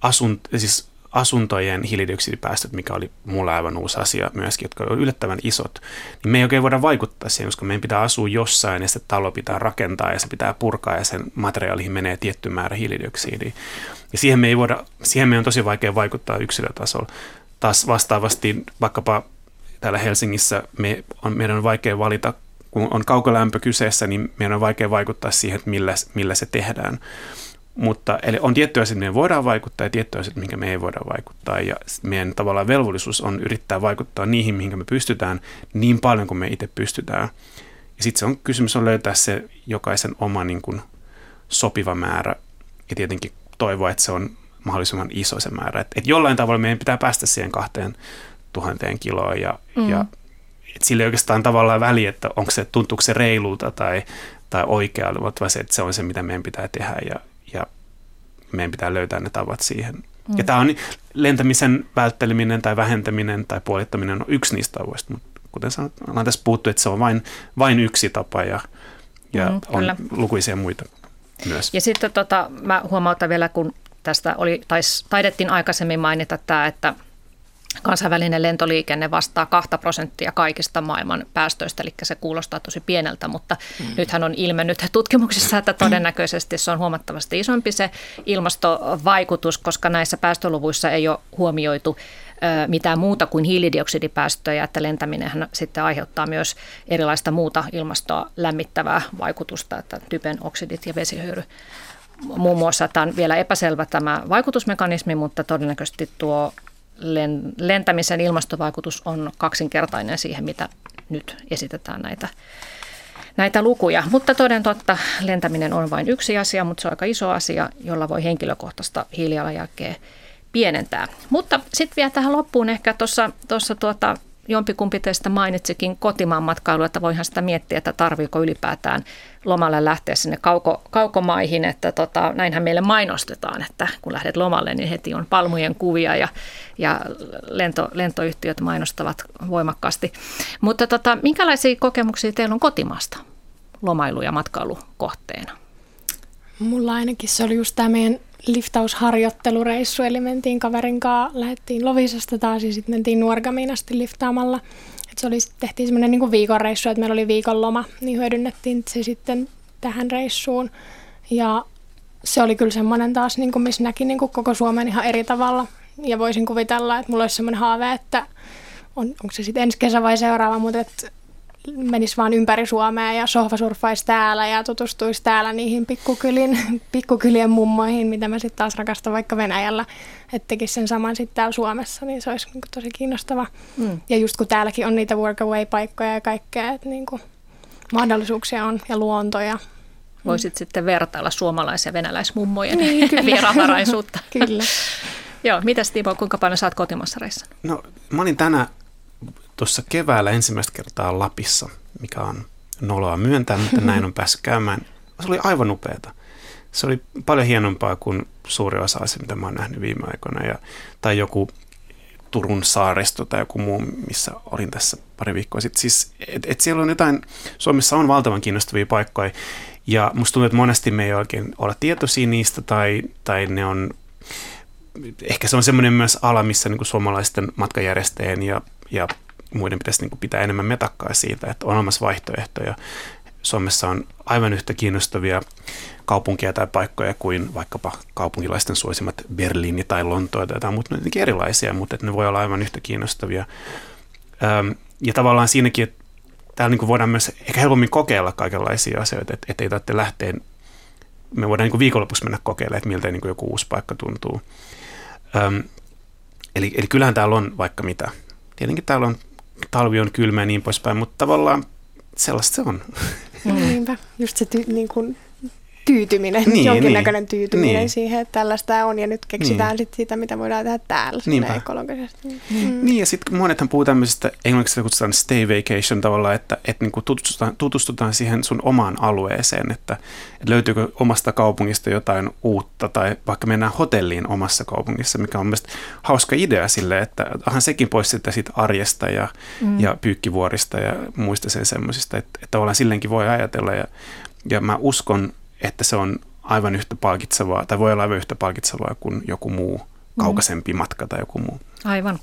asunt, siis asuntojen hiilidioksidipäästöt, mikä oli mulla aivan uusi asia myöskin, jotka olivat yllättävän isot, niin me ei oikein voida vaikuttaa siihen, koska meidän pitää asua jossain ja se talo pitää rakentaa ja se pitää purkaa ja sen materiaaliin menee tietty määrä hiilidioksidia. Ja siihen me ei voida, siihen me on tosi vaikea vaikuttaa yksilötasolla. Taas vastaavasti vaikkapa täällä Helsingissä me on, meidän on vaikea valita, kun on kaukolämpö kyseessä, niin meidän on vaikea vaikuttaa siihen, että millä, millä se tehdään. Mutta eli on tiettyjä asioita, mihin voidaan vaikuttaa ja tiettyjä asioita, mihin me ei voida vaikuttaa. Ja meidän tavallaan velvollisuus on yrittää vaikuttaa niihin, mihin me pystytään niin paljon kuin me itse pystytään. Ja sitten se on kysymys on löytää se jokaisen oma niin kuin, sopiva määrä ja tietenkin toivoa, että se on mahdollisimman iso se määrä. Että et jollain tavalla meidän pitää päästä siihen kahteen tuhanteen kiloon ja, mm. ja et sillä ei oikeastaan tavallaan väliä, että onko se, tuntuuko se reilulta tai, tai oikealta, vaan se, että se on se, mitä meidän pitää tehdä ja, ja meidän pitää löytää ne tavat siihen. Mm. Ja tämä on lentämisen vältteleminen tai vähentäminen tai puolittaminen on yksi niistä tavoista, mutta kuten sanot, ollaan tässä puhuttu, että se on vain, vain yksi tapa ja, ja mm, on kyllä. lukuisia muita myös. Ja sitten tota, mä huomautan vielä, kun tästä oli, tais, taidettiin aikaisemmin mainita tämä, että kansainvälinen lentoliikenne vastaa 2 prosenttia kaikista maailman päästöistä, eli se kuulostaa tosi pieneltä, mutta mm. nythän on ilmennyt tutkimuksissa, että todennäköisesti se on huomattavasti isompi se ilmastovaikutus, koska näissä päästöluvuissa ei ole huomioitu mitään muuta kuin hiilidioksidipäästöjä, että lentäminen sitten aiheuttaa myös erilaista muuta ilmastoa lämmittävää vaikutusta, että typen oksidit ja vesihöyry muun muassa. Tämä on vielä epäselvä tämä vaikutusmekanismi, mutta todennäköisesti tuo lentämisen ilmastovaikutus on kaksinkertainen siihen, mitä nyt esitetään näitä, näitä lukuja. Mutta toden totta, lentäminen on vain yksi asia, mutta se on aika iso asia, jolla voi henkilökohtaista hiilijalanjälkeä pienentää. Mutta sitten vielä tähän loppuun ehkä tuossa tuota, jompikumpi teistä mainitsikin kotimaan matkailu, että voihan sitä miettiä, että tarviiko ylipäätään lomalle lähteä sinne kauko, kaukomaihin, että tota, näinhän meille mainostetaan, että kun lähdet lomalle, niin heti on palmujen kuvia ja, ja lento, lentoyhtiöt mainostavat voimakkaasti. Mutta tota, minkälaisia kokemuksia teillä on kotimaasta lomailu- ja matkailukohteena? Mulla ainakin se oli just tämä meidän liftausharjoittelureissu, eli mentiin kaverin kanssa, lähdettiin Lovisasta taas ja sitten mentiin Nuorgamiin asti liftaamalla. Et se oli, tehtiin semmoinen niin viikon reissu, että meillä oli viikon loma, niin hyödynnettiin se sitten tähän reissuun. Ja se oli kyllä semmoinen taas, niin kuin, missä näki niin kuin koko Suomen ihan eri tavalla. Ja voisin kuvitella, että mulla olisi semmoinen haave, että on, onko se sitten ensi kesä vai seuraava, mutta menisi vaan ympäri Suomea ja sohvasurfaisi täällä ja tutustuisi täällä niihin pikkukylin, pikkukylien mummoihin, mitä mä sitten taas rakastan vaikka Venäjällä, että tekisi sen saman sitten täällä Suomessa, niin se olisi niin tosi kiinnostava. Mm. Ja just kun täälläkin on niitä workaway-paikkoja ja kaikkea, että niin kuin mahdollisuuksia on ja luontoja. Voisit mm. sitten vertailla suomalaisia venäläismummojen niin, vieraanvaraisuutta. kyllä. Joo, mitäs Timo, kuinka paljon saat kotimassa reissannut? No, mä olin tänä tuossa keväällä ensimmäistä kertaa Lapissa, mikä on noloa myöntää, mutta näin on päässyt käymään. Se oli aivan upeata. Se oli paljon hienompaa kuin suuri osa asia, mitä mä oon nähnyt viime aikoina. Ja, tai joku Turun saaristo tai joku muu, missä olin tässä pari viikkoa sitten. Siis, et, et siellä on jotain, Suomessa on valtavan kiinnostavia paikkoja, ja musta tuntuu, että monesti me ei oikein olla tietoisia niistä, tai, tai ne on, ehkä se on semmoinen myös ala, missä niin kuin suomalaisten matkajärjestäjien ja, ja muiden pitäisi niin kuin pitää enemmän metakkaa siitä, että on olemassa vaihtoehtoja. Suomessa on aivan yhtä kiinnostavia kaupunkia tai paikkoja kuin vaikkapa kaupunkilaisten suosimat Berliini tai Lontoa tai jotain, mutta ne on erilaisia, mutta ne voi olla aivan yhtä kiinnostavia. Ja tavallaan siinäkin, että täällä niin voidaan myös ehkä helpommin kokeilla kaikenlaisia asioita, että, että ei tarvitse lähteä, me voidaan niin viikonlopuksi mennä kokeilemaan, että miltä niin joku uusi paikka tuntuu. eli, eli kyllähän täällä on vaikka mitä. Tietenkin täällä on talvi on kylmä ja niin poispäin, mutta tavallaan sellaista se on. Niinpä, just se ty, niin kuin tyytyminen, niin, jonkinnäköinen niin, tyytyminen niin. siihen, että tällaista on ja nyt keksitään niin. sit sitä, mitä voidaan tehdä täällä ekologisesti. Mm. Niin ja sitten monethan puhuu tämmöisestä, englanniksi kutsutaan stay vacation tavallaan, että, että niin tutustutaan, tutustutaan siihen sun omaan alueeseen, että, että löytyykö omasta kaupungista jotain uutta tai vaikka mennään hotelliin omassa kaupungissa, mikä on mielestäni hauska idea sille, että onhan sekin pois sitten siitä arjesta ja, mm. ja pyykkivuorista ja muista sen semmoisista, että, että tavallaan silleenkin voi ajatella ja, ja mä uskon, että se on aivan yhtä palkitsevaa, tai voi olla aivan yhtä palkitsevaa kuin joku muu kaukaisempi mm. matka tai joku muu. Aivan.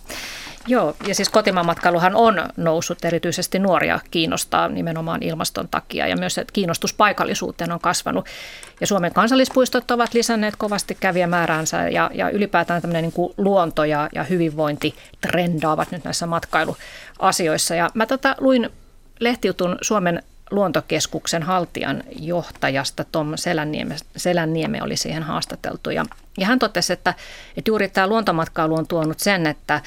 Joo, ja siis kotimaan matkailuhan on noussut erityisesti nuoria kiinnostaa nimenomaan ilmaston takia ja myös että kiinnostus paikallisuuteen on kasvanut. Ja Suomen kansallispuistot ovat lisänneet kovasti kävijämääränsä ja, ja ylipäätään tämmöinen niin kuin luonto ja, ja hyvinvointi trendaavat nyt näissä matkailuasioissa. Ja mä tota, luin lehtijutun Suomen luontokeskuksen haltijan johtajasta Tom Selännieme, Selännieme oli siihen haastateltu. Ja, ja hän totesi, että, että juuri tämä luontomatkailu on tuonut sen, että ä,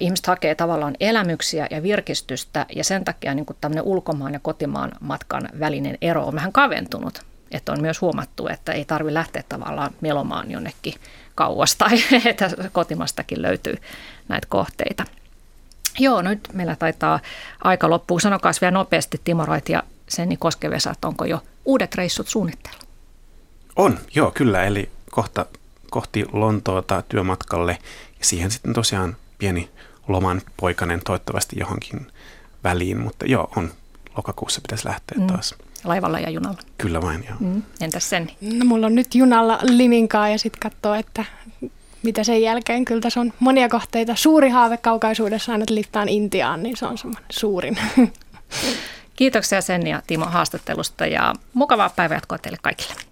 ihmiset hakee tavallaan elämyksiä ja virkistystä ja sen takia niin kuin tämmöinen ulkomaan ja kotimaan matkan välinen ero on vähän kaventunut. Että on myös huomattu, että ei tarvitse lähteä tavallaan melomaan jonnekin kauas tai että kotimastakin löytyy näitä kohteita. Joo, nyt meillä taitaa aika loppua. Sanokaa vielä nopeasti Timo Roit ja Senni Koskevesa, että onko jo uudet reissut suunnitteilla? On, joo, kyllä. Eli kohta kohti Lontoota työmatkalle ja siihen sitten tosiaan pieni loman poikainen toivottavasti johonkin väliin, mutta joo, on lokakuussa pitäisi lähteä mm. taas. Laivalla ja junalla. Kyllä vain, joo. Mm. Entäs sen? No mulla on nyt junalla liminkaa ja sitten katsoo, että mitä sen jälkeen. Kyllä tässä on monia kohteita. Suuri haave kaukaisuudessa aina liittaan Intiaan, niin se on semmoinen suurin. Kiitoksia Senni ja Timo haastattelusta ja mukavaa päivänjatkoa teille kaikille.